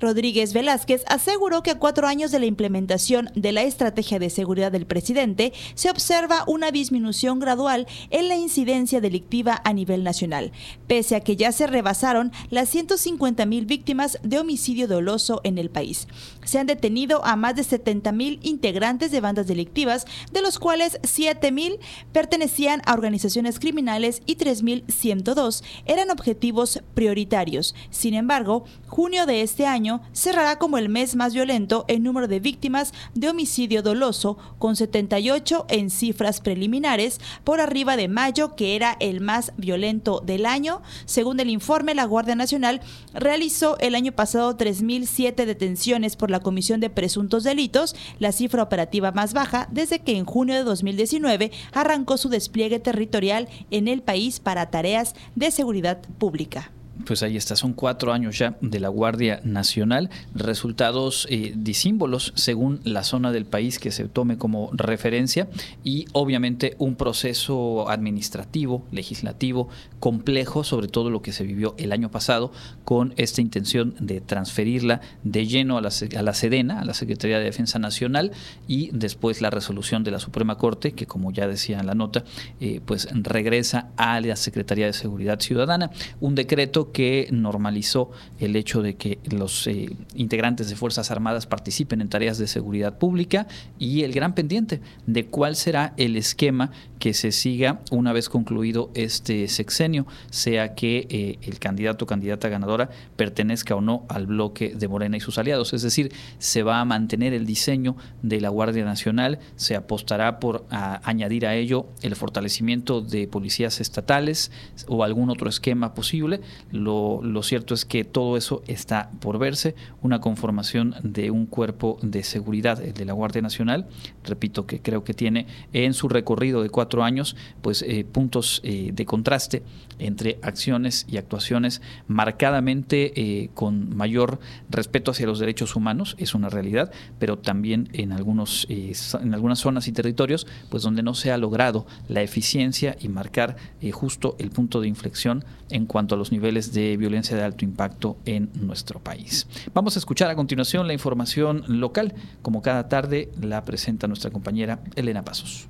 Rodríguez Velázquez aseguró que a cuatro años de la implementación de la estrategia de seguridad del presidente se observa una disminución gradual en la incidencia delictiva a nivel nacional, pese a que ya se rebasaron las 150 mil víctimas de homicidio doloso en el país. Se han detenido a más de 70 mil integrantes de bandas delictivas, de los cuales 7 mil pertenecían a organizaciones criminales y 3.102 eran objetivos prioritarios. Sin embargo, junio de este año cerrará como el mes más violento en número de víctimas de homicidio doloso, con 78 en cifras preliminares, por arriba de mayo, que era el más violento del año. Según el informe, la Guardia Nacional realizó el año pasado 3.007 detenciones por la Comisión de Presuntos Delitos, la cifra operativa más baja desde que en junio de 2019 arrancó su despliegue territorial en el país para tareas de seguridad pública pues ahí está, son cuatro años ya de la Guardia Nacional, resultados eh, disímbolos según la zona del país que se tome como referencia y obviamente un proceso administrativo, legislativo, complejo sobre todo lo que se vivió el año pasado con esta intención de transferirla de lleno a la, a la Sedena, a la Secretaría de Defensa Nacional y después la resolución de la Suprema Corte que como ya decía en la nota, eh, pues regresa a la Secretaría de Seguridad Ciudadana, un decreto que normalizó el hecho de que los eh, integrantes de Fuerzas Armadas participen en tareas de seguridad pública y el gran pendiente de cuál será el esquema que se siga una vez concluido este sexenio, sea que eh, el candidato o candidata ganadora pertenezca o no al bloque de Morena y sus aliados. Es decir, se va a mantener el diseño de la Guardia Nacional, se apostará por añadir a ello el fortalecimiento de policías estatales o algún otro esquema posible. Lo, lo cierto es que todo eso está por verse, una conformación de un cuerpo de seguridad, el de la Guardia Nacional, repito que creo que tiene en su recorrido de cuatro años, pues eh, puntos eh, de contraste entre acciones y actuaciones marcadamente eh, con mayor respeto hacia los derechos humanos, es una realidad, pero también en, algunos, en algunas zonas y territorios, pues donde no se ha logrado la eficiencia y marcar justo el punto de inflexión en cuanto a los niveles de violencia de alto impacto en nuestro país. Vamos a escuchar a continuación la información local, como cada tarde la presenta nuestra compañera Elena Pasos.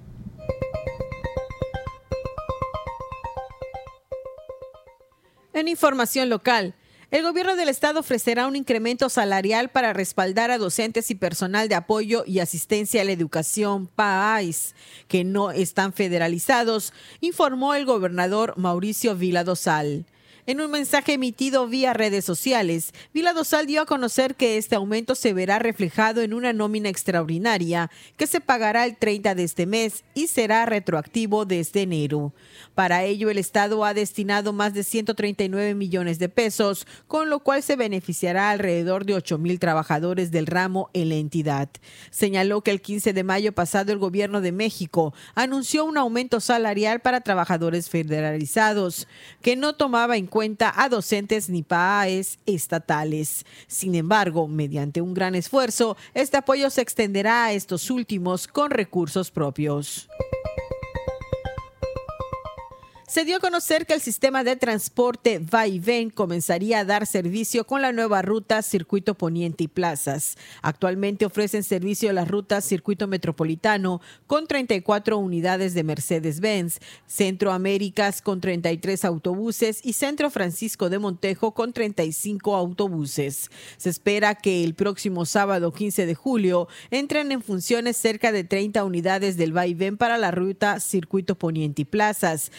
En información local, el gobierno del estado ofrecerá un incremento salarial para respaldar a docentes y personal de apoyo y asistencia a la educación PAIS, que no están federalizados, informó el gobernador Mauricio Vila Dosal. En un mensaje emitido vía redes sociales, Vila Dosal dio a conocer que este aumento se verá reflejado en una nómina extraordinaria que se pagará el 30 de este mes y será retroactivo desde enero. Para ello, el Estado ha destinado más de 139 millones de pesos, con lo cual se beneficiará alrededor de 8 mil trabajadores del ramo en la entidad. Señaló que el 15 de mayo pasado el gobierno de México anunció un aumento salarial para trabajadores federalizados, que no tomaba en cuenta a docentes ni PAES estatales. Sin embargo, mediante un gran esfuerzo, este apoyo se extenderá a estos últimos con recursos propios se dio a conocer que el sistema de transporte va comenzaría a dar servicio con la nueva ruta Circuito Poniente y Plazas. Actualmente ofrecen servicio las rutas Circuito Metropolitano con 34 unidades de Mercedes-Benz, Centro Américas con 33 autobuses y Centro Francisco de Montejo con 35 autobuses. Se espera que el próximo sábado 15 de julio entren en funciones cerca de 30 unidades del va para la ruta Circuito Poniente y Plazas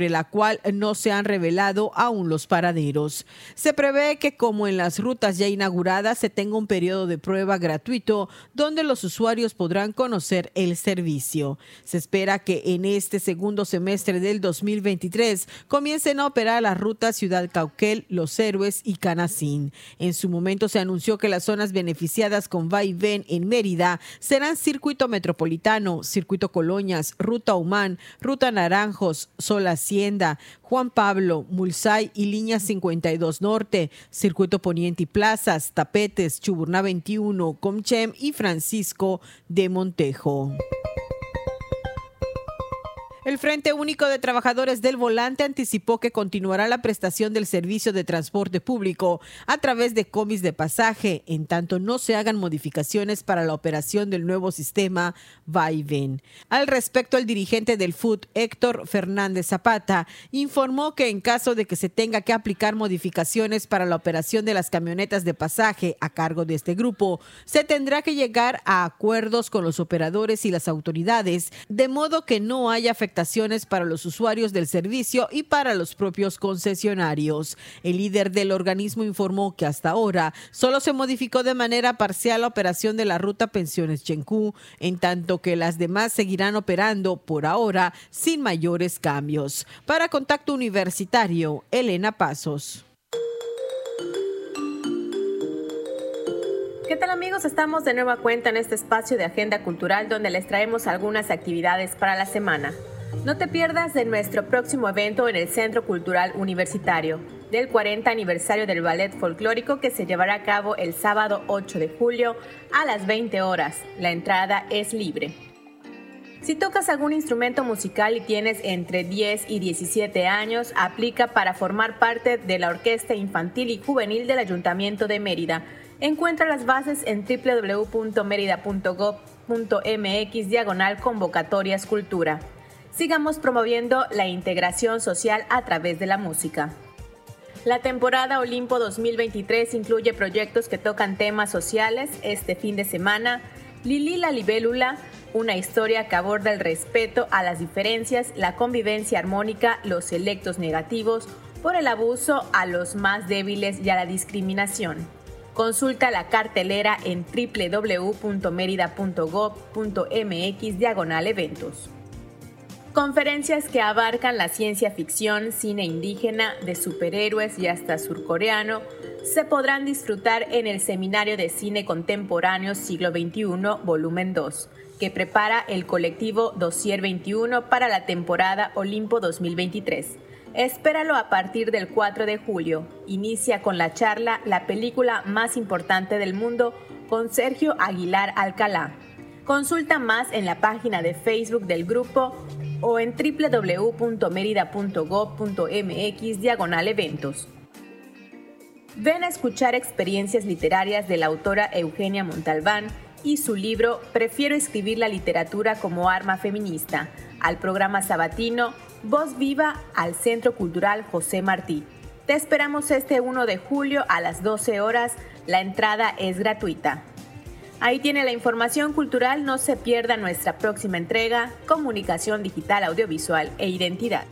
la cual no se han revelado aún los paraderos. Se prevé que como en las rutas ya inauguradas se tenga un periodo de prueba gratuito donde los usuarios podrán conocer el servicio. Se espera que en este segundo semestre del 2023 comiencen a operar las rutas Ciudad Cauquel, Los Héroes y Canacín. En su momento se anunció que las zonas beneficiadas con va y ven en Mérida serán Circuito Metropolitano, Circuito Colonias, Ruta Humán, Ruta Naranjos, Solas Hacienda, Juan Pablo, Mulsay y Línea 52 Norte, Circuito Poniente y Plazas, Tapetes, Chuburná 21, Comchem y Francisco de Montejo. El Frente Único de Trabajadores del Volante anticipó que continuará la prestación del servicio de transporte público a través de comis de pasaje, en tanto no se hagan modificaciones para la operación del nuevo sistema va Al respecto, el dirigente del FUT, Héctor Fernández Zapata, informó que en caso de que se tenga que aplicar modificaciones para la operación de las camionetas de pasaje a cargo de este grupo, se tendrá que llegar a acuerdos con los operadores y las autoridades, de modo que no haya afectación para los usuarios del servicio y para los propios concesionarios. El líder del organismo informó que hasta ahora solo se modificó de manera parcial la operación de la ruta Pensiones Chencú, en tanto que las demás seguirán operando por ahora sin mayores cambios. Para Contacto Universitario, Elena Pasos. ¿Qué tal amigos? Estamos de nueva cuenta en este espacio de Agenda Cultural donde les traemos algunas actividades para la semana. No te pierdas de nuestro próximo evento en el Centro Cultural Universitario, del 40 aniversario del Ballet Folclórico que se llevará a cabo el sábado 8 de julio a las 20 horas. La entrada es libre. Si tocas algún instrumento musical y tienes entre 10 y 17 años, aplica para formar parte de la Orquesta Infantil y Juvenil del Ayuntamiento de Mérida. Encuentra las bases en www.merida.gov.mx diagonal convocatorias cultura sigamos promoviendo la integración social a través de la música. La temporada Olimpo 2023 incluye proyectos que tocan temas sociales. Este fin de semana, Lili la Libélula, una historia que aborda el respeto a las diferencias, la convivencia armónica, los electos negativos, por el abuso a los más débiles y a la discriminación. Consulta la cartelera en www.merida.gov.mx diagonal eventos. Conferencias que abarcan la ciencia ficción, cine indígena, de superhéroes y hasta surcoreano se podrán disfrutar en el Seminario de Cine Contemporáneo Siglo XXI, volumen 2, que prepara el colectivo Dossier 21 para la temporada Olimpo 2023. Espéralo a partir del 4 de julio. Inicia con la charla La película más importante del mundo con Sergio Aguilar Alcalá. Consulta más en la página de Facebook del grupo o en www.merida.gov.mx diagonal eventos. Ven a escuchar experiencias literarias de la autora Eugenia Montalbán y su libro Prefiero escribir la literatura como arma feminista, al programa sabatino Voz Viva al Centro Cultural José Martí. Te esperamos este 1 de julio a las 12 horas. La entrada es gratuita. Ahí tiene la información cultural, no se pierda nuestra próxima entrega, Comunicación Digital, Audiovisual e Identidad.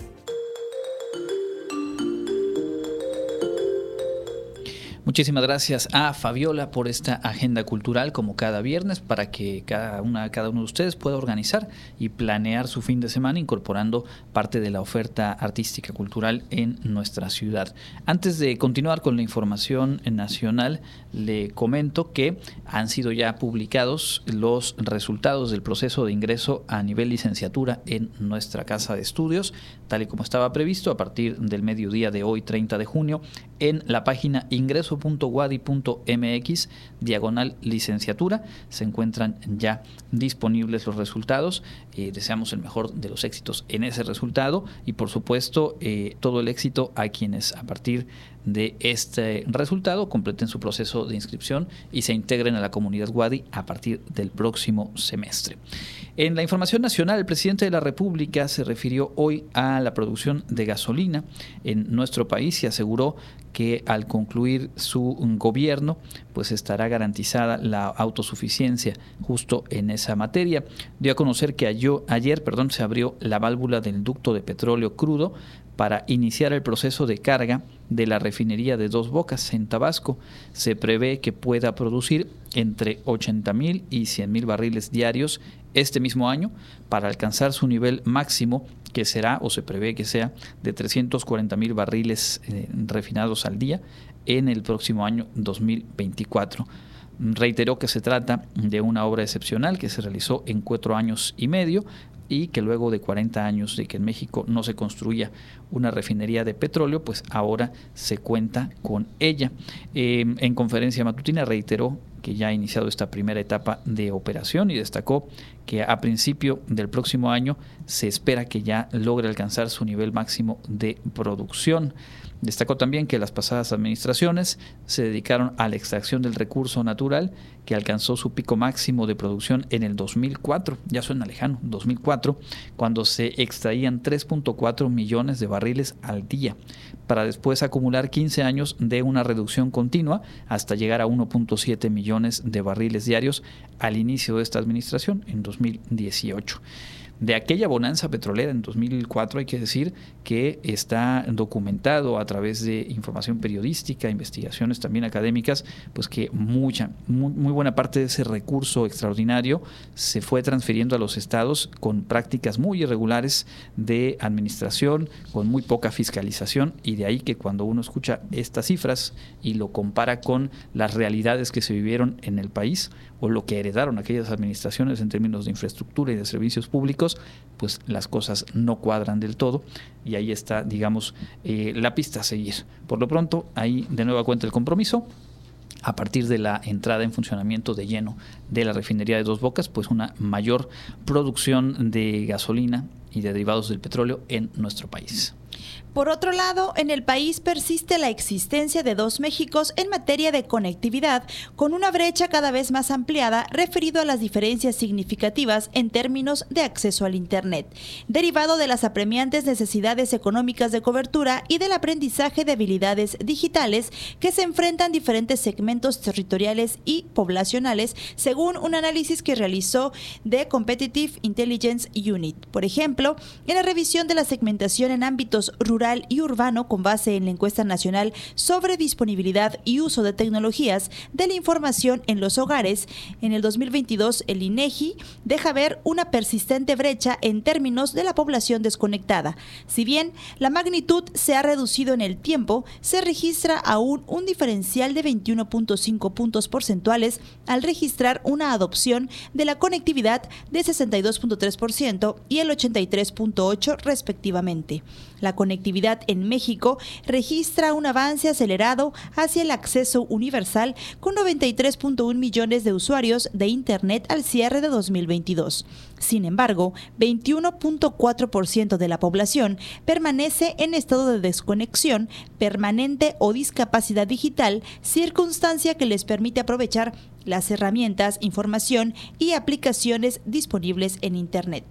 Muchísimas gracias a Fabiola por esta agenda cultural como cada viernes para que cada una cada uno de ustedes pueda organizar y planear su fin de semana incorporando parte de la oferta artística cultural en nuestra ciudad. Antes de continuar con la información nacional, le comento que han sido ya publicados los resultados del proceso de ingreso a nivel licenciatura en nuestra casa de estudios, tal y como estaba previsto a partir del mediodía de hoy 30 de junio en la página ingreso mx diagonal licenciatura. Se encuentran ya disponibles los resultados. Eh, deseamos el mejor de los éxitos en ese resultado y por supuesto eh, todo el éxito a quienes a partir de este resultado completen su proceso de inscripción y se integren a la comunidad Wadi a partir del próximo semestre. En la información nacional, el presidente de la República se refirió hoy a la producción de gasolina en nuestro país y aseguró que al concluir su gobierno, pues estará garantizada la autosuficiencia justo en esa materia. Dio a conocer que ayer, perdón, se abrió la válvula del ducto de petróleo crudo para iniciar el proceso de carga de la refinería de Dos Bocas en Tabasco. Se prevé que pueda producir entre 80 mil y 100 mil barriles diarios este mismo año para alcanzar su nivel máximo que será o se prevé que sea de 340 mil barriles eh, refinados al día en el próximo año 2024. Reiteró que se trata de una obra excepcional que se realizó en cuatro años y medio y que luego de 40 años de que en México no se construía una refinería de petróleo, pues ahora se cuenta con ella. Em, en conferencia matutina reiteró que ya ha iniciado esta primera etapa de operación y destacó que a principio del próximo año se espera que ya logre alcanzar su nivel máximo de producción. Destacó también que las pasadas administraciones se dedicaron a la extracción del recurso natural que alcanzó su pico máximo de producción en el 2004, ya suena lejano, 2004, cuando se extraían 3.4 millones de barriles al día, para después acumular 15 años de una reducción continua hasta llegar a 1.7 millones de barriles diarios al inicio de esta administración en 2018 de aquella bonanza petrolera en 2004, hay que decir que está documentado a través de información periodística, investigaciones también académicas, pues que mucha, muy, buena parte de ese recurso extraordinario se fue transfiriendo a los estados con prácticas muy irregulares de administración, con muy poca fiscalización, y de ahí que cuando uno escucha estas cifras y lo compara con las realidades que se vivieron en el país o lo que heredaron aquellas administraciones en términos de infraestructura y de servicios públicos, pues las cosas no cuadran del todo y ahí está, digamos, eh, la pista a seguir. Por lo pronto, ahí de nueva cuenta el compromiso, a partir de la entrada en funcionamiento de lleno de la refinería de Dos Bocas, pues una mayor producción de gasolina y de derivados del petróleo en nuestro país. Por otro lado, en el país persiste la existencia de dos Méxicos en materia de conectividad, con una brecha cada vez más ampliada referido a las diferencias significativas en términos de acceso al Internet, derivado de las apremiantes necesidades económicas de cobertura y del aprendizaje de habilidades digitales que se enfrentan diferentes segmentos territoriales y poblacionales, según un análisis que realizó The Competitive Intelligence Unit. Por ejemplo, en la revisión de la segmentación en ámbitos rurales, y urbano con base en la encuesta nacional sobre disponibilidad y uso de tecnologías de la información en los hogares, en el 2022 el INEGI deja ver una persistente brecha en términos de la población desconectada. Si bien la magnitud se ha reducido en el tiempo, se registra aún un diferencial de 21.5 puntos porcentuales al registrar una adopción de la conectividad de 62.3% y el 83.8% respectivamente. La conectividad en México registra un avance acelerado hacia el acceso universal con 93.1 millones de usuarios de Internet al cierre de 2022. Sin embargo, 21.4% de la población permanece en estado de desconexión permanente o discapacidad digital, circunstancia que les permite aprovechar las herramientas, información y aplicaciones disponibles en Internet.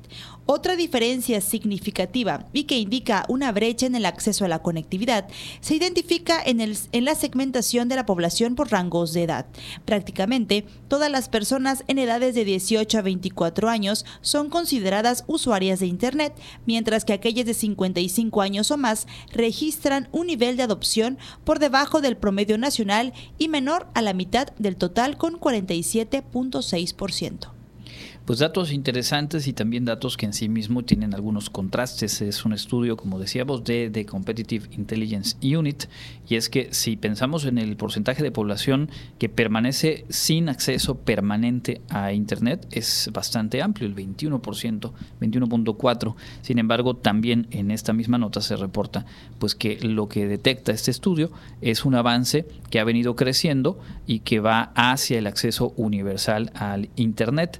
Otra diferencia significativa y que indica una brecha en el acceso a la conectividad se identifica en, el, en la segmentación de la población por rangos de edad. Prácticamente todas las personas en edades de 18 a 24 años son consideradas usuarias de Internet, mientras que aquellas de 55 años o más registran un nivel de adopción por debajo del promedio nacional y menor a la mitad del total con 47.6%. Pues datos interesantes y también datos que en sí mismo tienen algunos contrastes. Es un estudio, como decíamos, de The Competitive Intelligence Unit y es que si pensamos en el porcentaje de población que permanece sin acceso permanente a Internet, es bastante amplio, el 21%, 21.4%. Sin embargo, también en esta misma nota se reporta pues que lo que detecta este estudio es un avance que ha venido creciendo y que va hacia el acceso universal al Internet.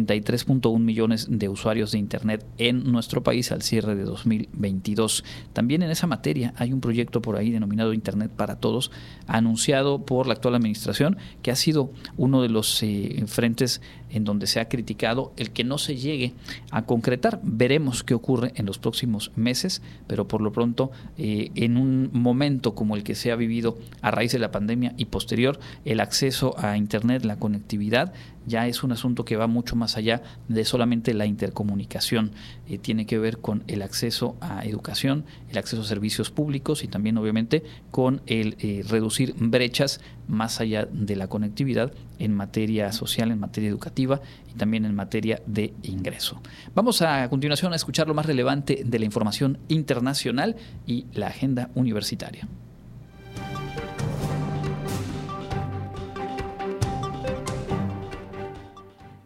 93.1 millones de usuarios de Internet en nuestro país al cierre de 2022. También en esa materia hay un proyecto por ahí denominado Internet para Todos, anunciado por la actual administración, que ha sido uno de los eh, frentes en donde se ha criticado el que no se llegue a concretar. Veremos qué ocurre en los próximos meses, pero por lo pronto, eh, en un momento como el que se ha vivido a raíz de la pandemia y posterior, el acceso a Internet, la conectividad, ya es un asunto que va mucho más allá de solamente la intercomunicación. Eh, tiene que ver con el acceso a educación, el acceso a servicios públicos y también obviamente con el eh, reducir brechas más allá de la conectividad en materia social, en materia educativa y también en materia de ingreso. Vamos a, a continuación a escuchar lo más relevante de la información internacional y la agenda universitaria.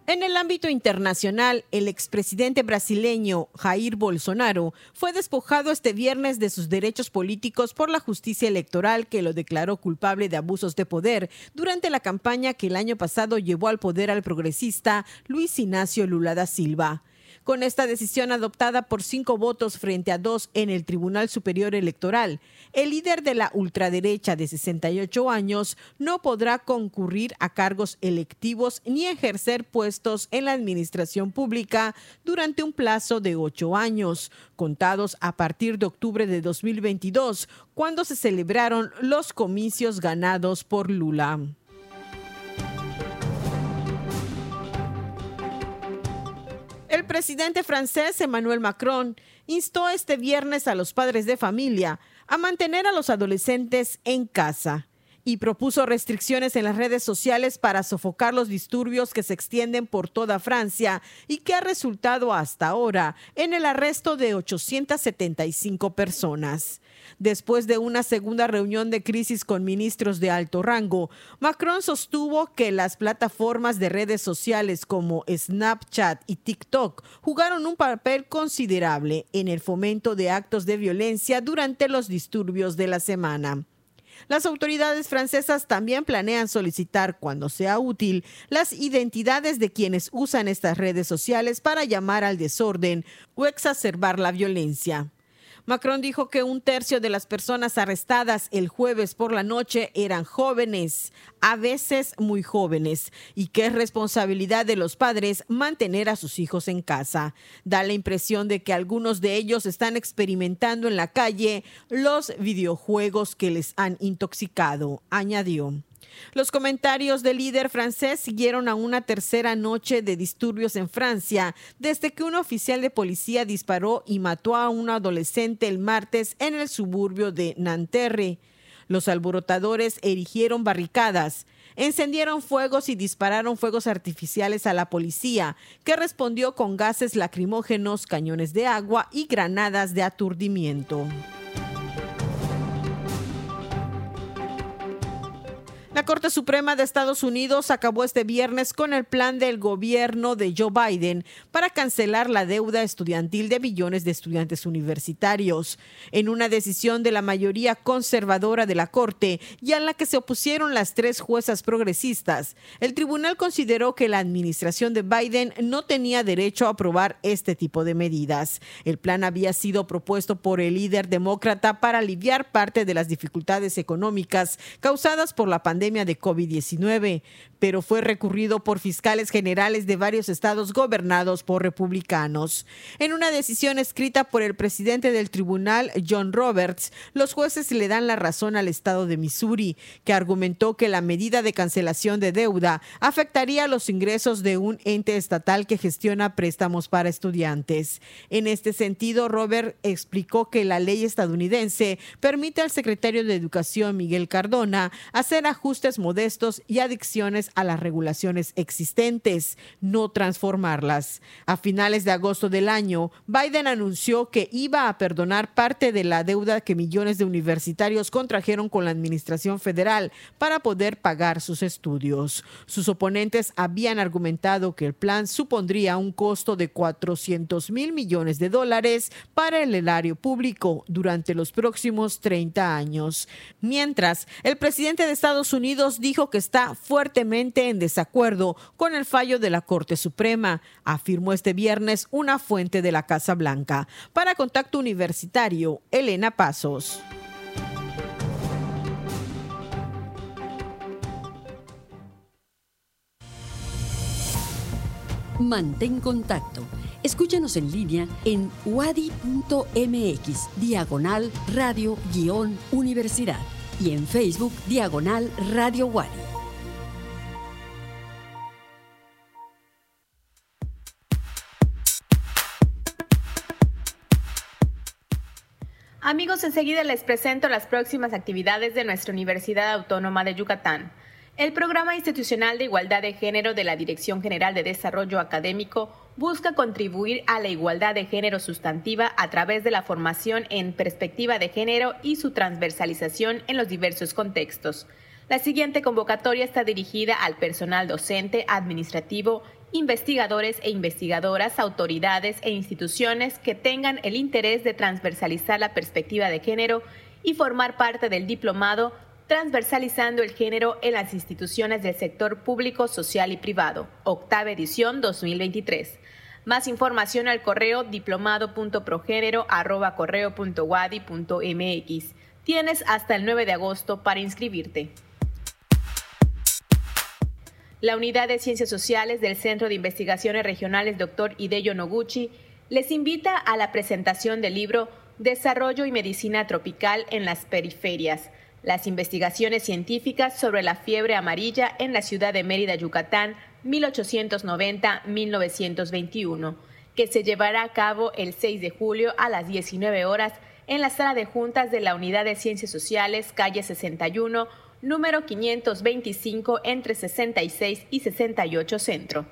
En el ámbito internacional, el expresidente brasileño Jair Bolsonaro fue despojado este viernes de sus derechos políticos por la justicia electoral que lo declaró culpable de abusos de poder durante la campaña que el año pasado llevó al poder al progresista Luis Ignacio Lula da Silva. Con esta decisión adoptada por cinco votos frente a dos en el Tribunal Superior Electoral, el líder de la ultraderecha de 68 años no podrá concurrir a cargos electivos ni ejercer puestos en la administración pública durante un plazo de ocho años, contados a partir de octubre de 2022, cuando se celebraron los comicios ganados por Lula. El presidente francés Emmanuel Macron instó este viernes a los padres de familia a mantener a los adolescentes en casa y propuso restricciones en las redes sociales para sofocar los disturbios que se extienden por toda Francia y que ha resultado hasta ahora en el arresto de 875 personas. Después de una segunda reunión de crisis con ministros de alto rango, Macron sostuvo que las plataformas de redes sociales como Snapchat y TikTok jugaron un papel considerable en el fomento de actos de violencia durante los disturbios de la semana. Las autoridades francesas también planean solicitar, cuando sea útil, las identidades de quienes usan estas redes sociales para llamar al desorden o exacerbar la violencia. Macron dijo que un tercio de las personas arrestadas el jueves por la noche eran jóvenes, a veces muy jóvenes, y que es responsabilidad de los padres mantener a sus hijos en casa. Da la impresión de que algunos de ellos están experimentando en la calle los videojuegos que les han intoxicado, añadió. Los comentarios del líder francés siguieron a una tercera noche de disturbios en Francia, desde que un oficial de policía disparó y mató a un adolescente el martes en el suburbio de Nanterre. Los alborotadores erigieron barricadas, encendieron fuegos y dispararon fuegos artificiales a la policía, que respondió con gases lacrimógenos, cañones de agua y granadas de aturdimiento. La Corte Suprema de Estados Unidos acabó este viernes con el plan del gobierno de Joe Biden para cancelar la deuda estudiantil de billones de estudiantes universitarios. En una decisión de la mayoría conservadora de la Corte y a la que se opusieron las tres juezas progresistas, el tribunal consideró que la administración de Biden no tenía derecho a aprobar este tipo de medidas. El plan había sido propuesto por el líder demócrata para aliviar parte de las dificultades económicas causadas por la pandemia de COVID-19, pero fue recurrido por fiscales generales de varios estados gobernados por republicanos. En una decisión escrita por el presidente del tribunal, John Roberts, los jueces le dan la razón al estado de Missouri, que argumentó que la medida de cancelación de deuda afectaría los ingresos de un ente estatal que gestiona préstamos para estudiantes. En este sentido, Robert explicó que la ley estadounidense permite al secretario de Educación, Miguel Cardona, hacer ajustes modestos y adicciones a las regulaciones existentes, no transformarlas. A finales de agosto del año, Biden anunció que iba a perdonar parte de la deuda que millones de universitarios contrajeron con la Administración Federal para poder pagar sus estudios. Sus oponentes habían argumentado que el plan supondría un costo de 400 mil millones de dólares para el erario público durante los próximos 30 años. Mientras, el presidente de Estados Unidos dijo que está fuertemente en desacuerdo con el fallo de la Corte Suprema, afirmó este viernes una fuente de la Casa Blanca. Para Contacto Universitario, Elena Pasos. Mantén contacto. Escúchanos en línea en wadi.mx, diagonal radio-universidad y en Facebook, diagonal radio Wadi. Amigos, enseguida les presento las próximas actividades de nuestra Universidad Autónoma de Yucatán. El Programa Institucional de Igualdad de Género de la Dirección General de Desarrollo Académico busca contribuir a la igualdad de género sustantiva a través de la formación en perspectiva de género y su transversalización en los diversos contextos. La siguiente convocatoria está dirigida al personal docente, administrativo investigadores e investigadoras, autoridades e instituciones que tengan el interés de transversalizar la perspectiva de género y formar parte del diplomado Transversalizando el Género en las instituciones del sector público, social y privado, octava edición 2023. Más información al correo diplomado.progénero.wadi.mx. Tienes hasta el 9 de agosto para inscribirte. La Unidad de Ciencias Sociales del Centro de Investigaciones Regionales Dr. Hideyo Noguchi les invita a la presentación del libro Desarrollo y Medicina Tropical en las Periferias, las investigaciones científicas sobre la fiebre amarilla en la ciudad de Mérida, Yucatán, 1890-1921, que se llevará a cabo el 6 de julio a las 19 horas en la sala de juntas de la Unidad de Ciencias Sociales, calle 61, número 525 entre 66 y 68 Centro.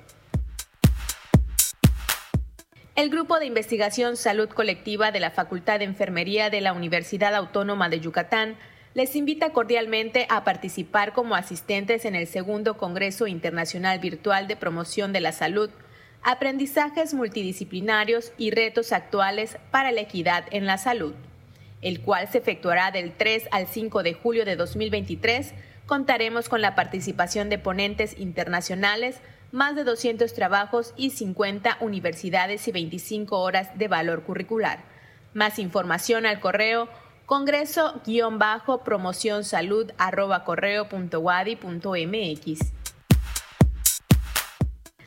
El Grupo de Investigación Salud Colectiva de la Facultad de Enfermería de la Universidad Autónoma de Yucatán les invita cordialmente a participar como asistentes en el segundo Congreso Internacional Virtual de Promoción de la Salud, Aprendizajes Multidisciplinarios y Retos Actuales para la Equidad en la Salud el cual se efectuará del 3 al 5 de julio de 2023. Contaremos con la participación de ponentes internacionales, más de 200 trabajos y 50 universidades y 25 horas de valor curricular. Más información al correo congreso-promoción salud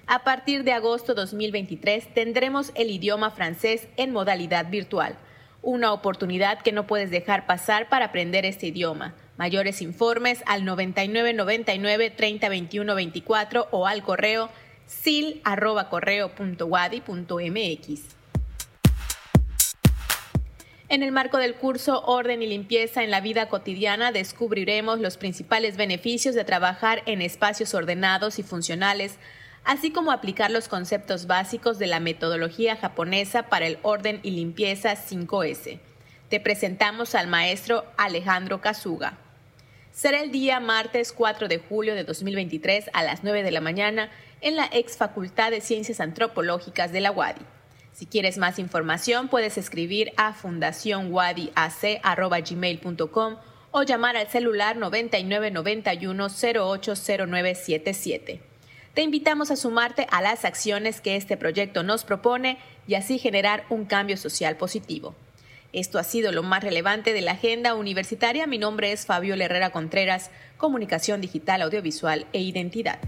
A partir de agosto 2023 tendremos el idioma francés en modalidad virtual una oportunidad que no puedes dejar pasar para aprender este idioma. Mayores informes al 9999 30 24 o al correo sil@correo.wadi.mx. En el marco del curso Orden y Limpieza en la Vida Cotidiana descubriremos los principales beneficios de trabajar en espacios ordenados y funcionales, así como aplicar los conceptos básicos de la metodología japonesa para el orden y limpieza 5S. Te presentamos al maestro Alejandro Kazuga. Será el día martes 4 de julio de 2023 a las 9 de la mañana en la ex Facultad de Ciencias Antropológicas de la UADI. Si quieres más información, puedes escribir a fundacionwadiac.gmail.com o llamar al celular 9991 080977. Te invitamos a sumarte a las acciones que este proyecto nos propone y así generar un cambio social positivo. Esto ha sido lo más relevante de la agenda universitaria. Mi nombre es Fabio Herrera Contreras, Comunicación Digital, Audiovisual e Identidad.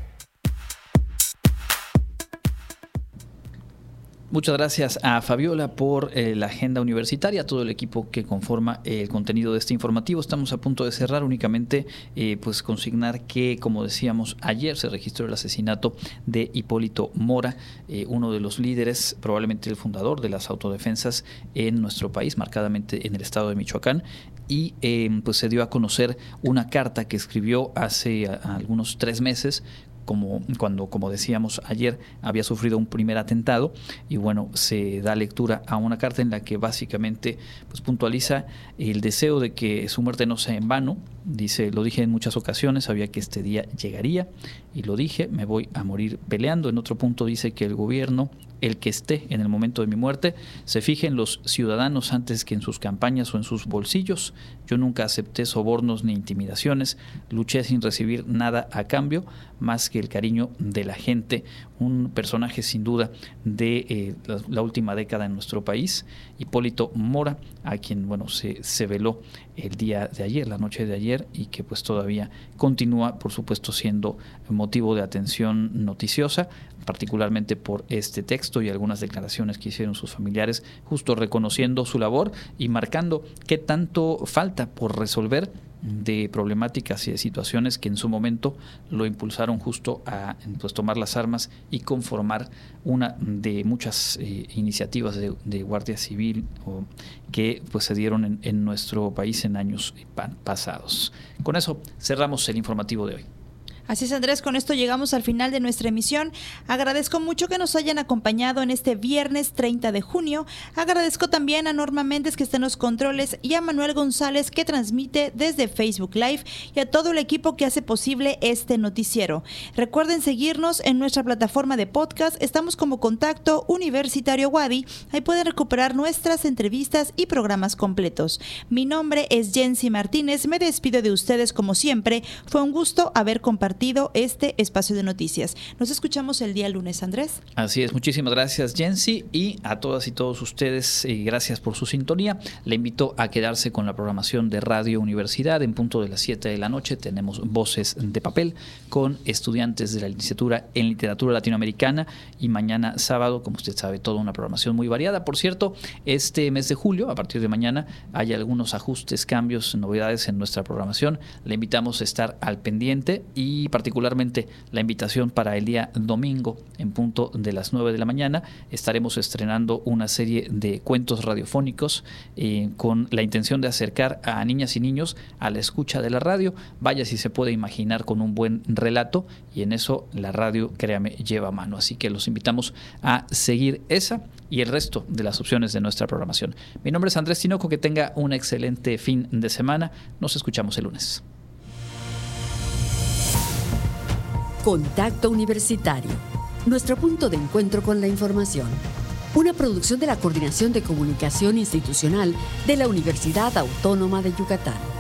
Muchas gracias a Fabiola por eh, la agenda universitaria, todo el equipo que conforma el contenido de este informativo. Estamos a punto de cerrar únicamente, eh, pues consignar que, como decíamos, ayer se registró el asesinato de Hipólito Mora, eh, uno de los líderes, probablemente el fundador de las autodefensas en nuestro país, marcadamente en el estado de Michoacán, y pues se dio a conocer una carta que escribió hace algunos tres meses como cuando, como decíamos ayer, había sufrido un primer atentado y bueno, se da lectura a una carta en la que básicamente pues, puntualiza el deseo de que su muerte no sea en vano. Dice, lo dije en muchas ocasiones, sabía que este día llegaría y lo dije, me voy a morir peleando. En otro punto dice que el gobierno el que esté en el momento de mi muerte se fije en los ciudadanos antes que en sus campañas o en sus bolsillos. Yo nunca acepté sobornos ni intimidaciones, luché sin recibir nada a cambio más que el cariño de la gente. Un personaje sin duda de eh, la, última década en nuestro país, Hipólito Mora, a quien bueno se, se veló el día de ayer, la noche de ayer, y que pues todavía continúa, por supuesto, siendo motivo de atención noticiosa particularmente por este texto y algunas declaraciones que hicieron sus familiares, justo reconociendo su labor y marcando qué tanto falta por resolver de problemáticas y de situaciones que en su momento lo impulsaron justo a pues, tomar las armas y conformar una de muchas eh, iniciativas de, Guardia Civil que pues, se dieron en nuestro país en años pasados. Con eso cerramos el informativo de hoy. Así es, Andrés, con esto llegamos al final de nuestra emisión. Agradezco mucho que nos hayan acompañado en este viernes 30 de junio. Agradezco también a Norma Méndez que está en los controles y a Manuel González que transmite desde Facebook Live y a todo el equipo que hace posible este noticiero. Recuerden seguirnos en nuestra plataforma de podcast. Estamos como Contacto Universitario Wadi. Ahí pueden recuperar nuestras entrevistas y programas completos. Mi nombre es Jensi Martínez. Me despido de ustedes como siempre. Fue un gusto haber este espacio de noticias. Nos escuchamos el día lunes, Andrés. Así es, muchísimas gracias, Jensi, y a todas y todos ustedes, y gracias por su sintonía. Le invito a quedarse con la programación de Radio Universidad en punto de las 7 de la noche. Tenemos voces de papel con estudiantes de la licenciatura en literatura latinoamericana y mañana sábado, como usted sabe, toda una programación muy variada. Por cierto, este mes de julio, a partir de mañana, hay algunos ajustes, cambios, novedades en nuestra programación. Le invitamos a estar al pendiente y particularmente la invitación para el día domingo en punto de las 9 de la mañana. Estaremos estrenando una serie de cuentos radiofónicos eh, con la intención de acercar a niñas y niños a la escucha de la radio. Vaya si se puede imaginar con un buen relato y en eso la radio, créame, lleva mano. Así que los invitamos a seguir esa y el resto de las opciones de nuestra programación. Mi nombre es Andrés Tinoco, que tenga un excelente fin de semana. Nos escuchamos el lunes. Contacto Universitario, nuestro punto de encuentro con la información. Una producción de la Coordinación de Comunicación Institucional de la Universidad Autónoma de Yucatán.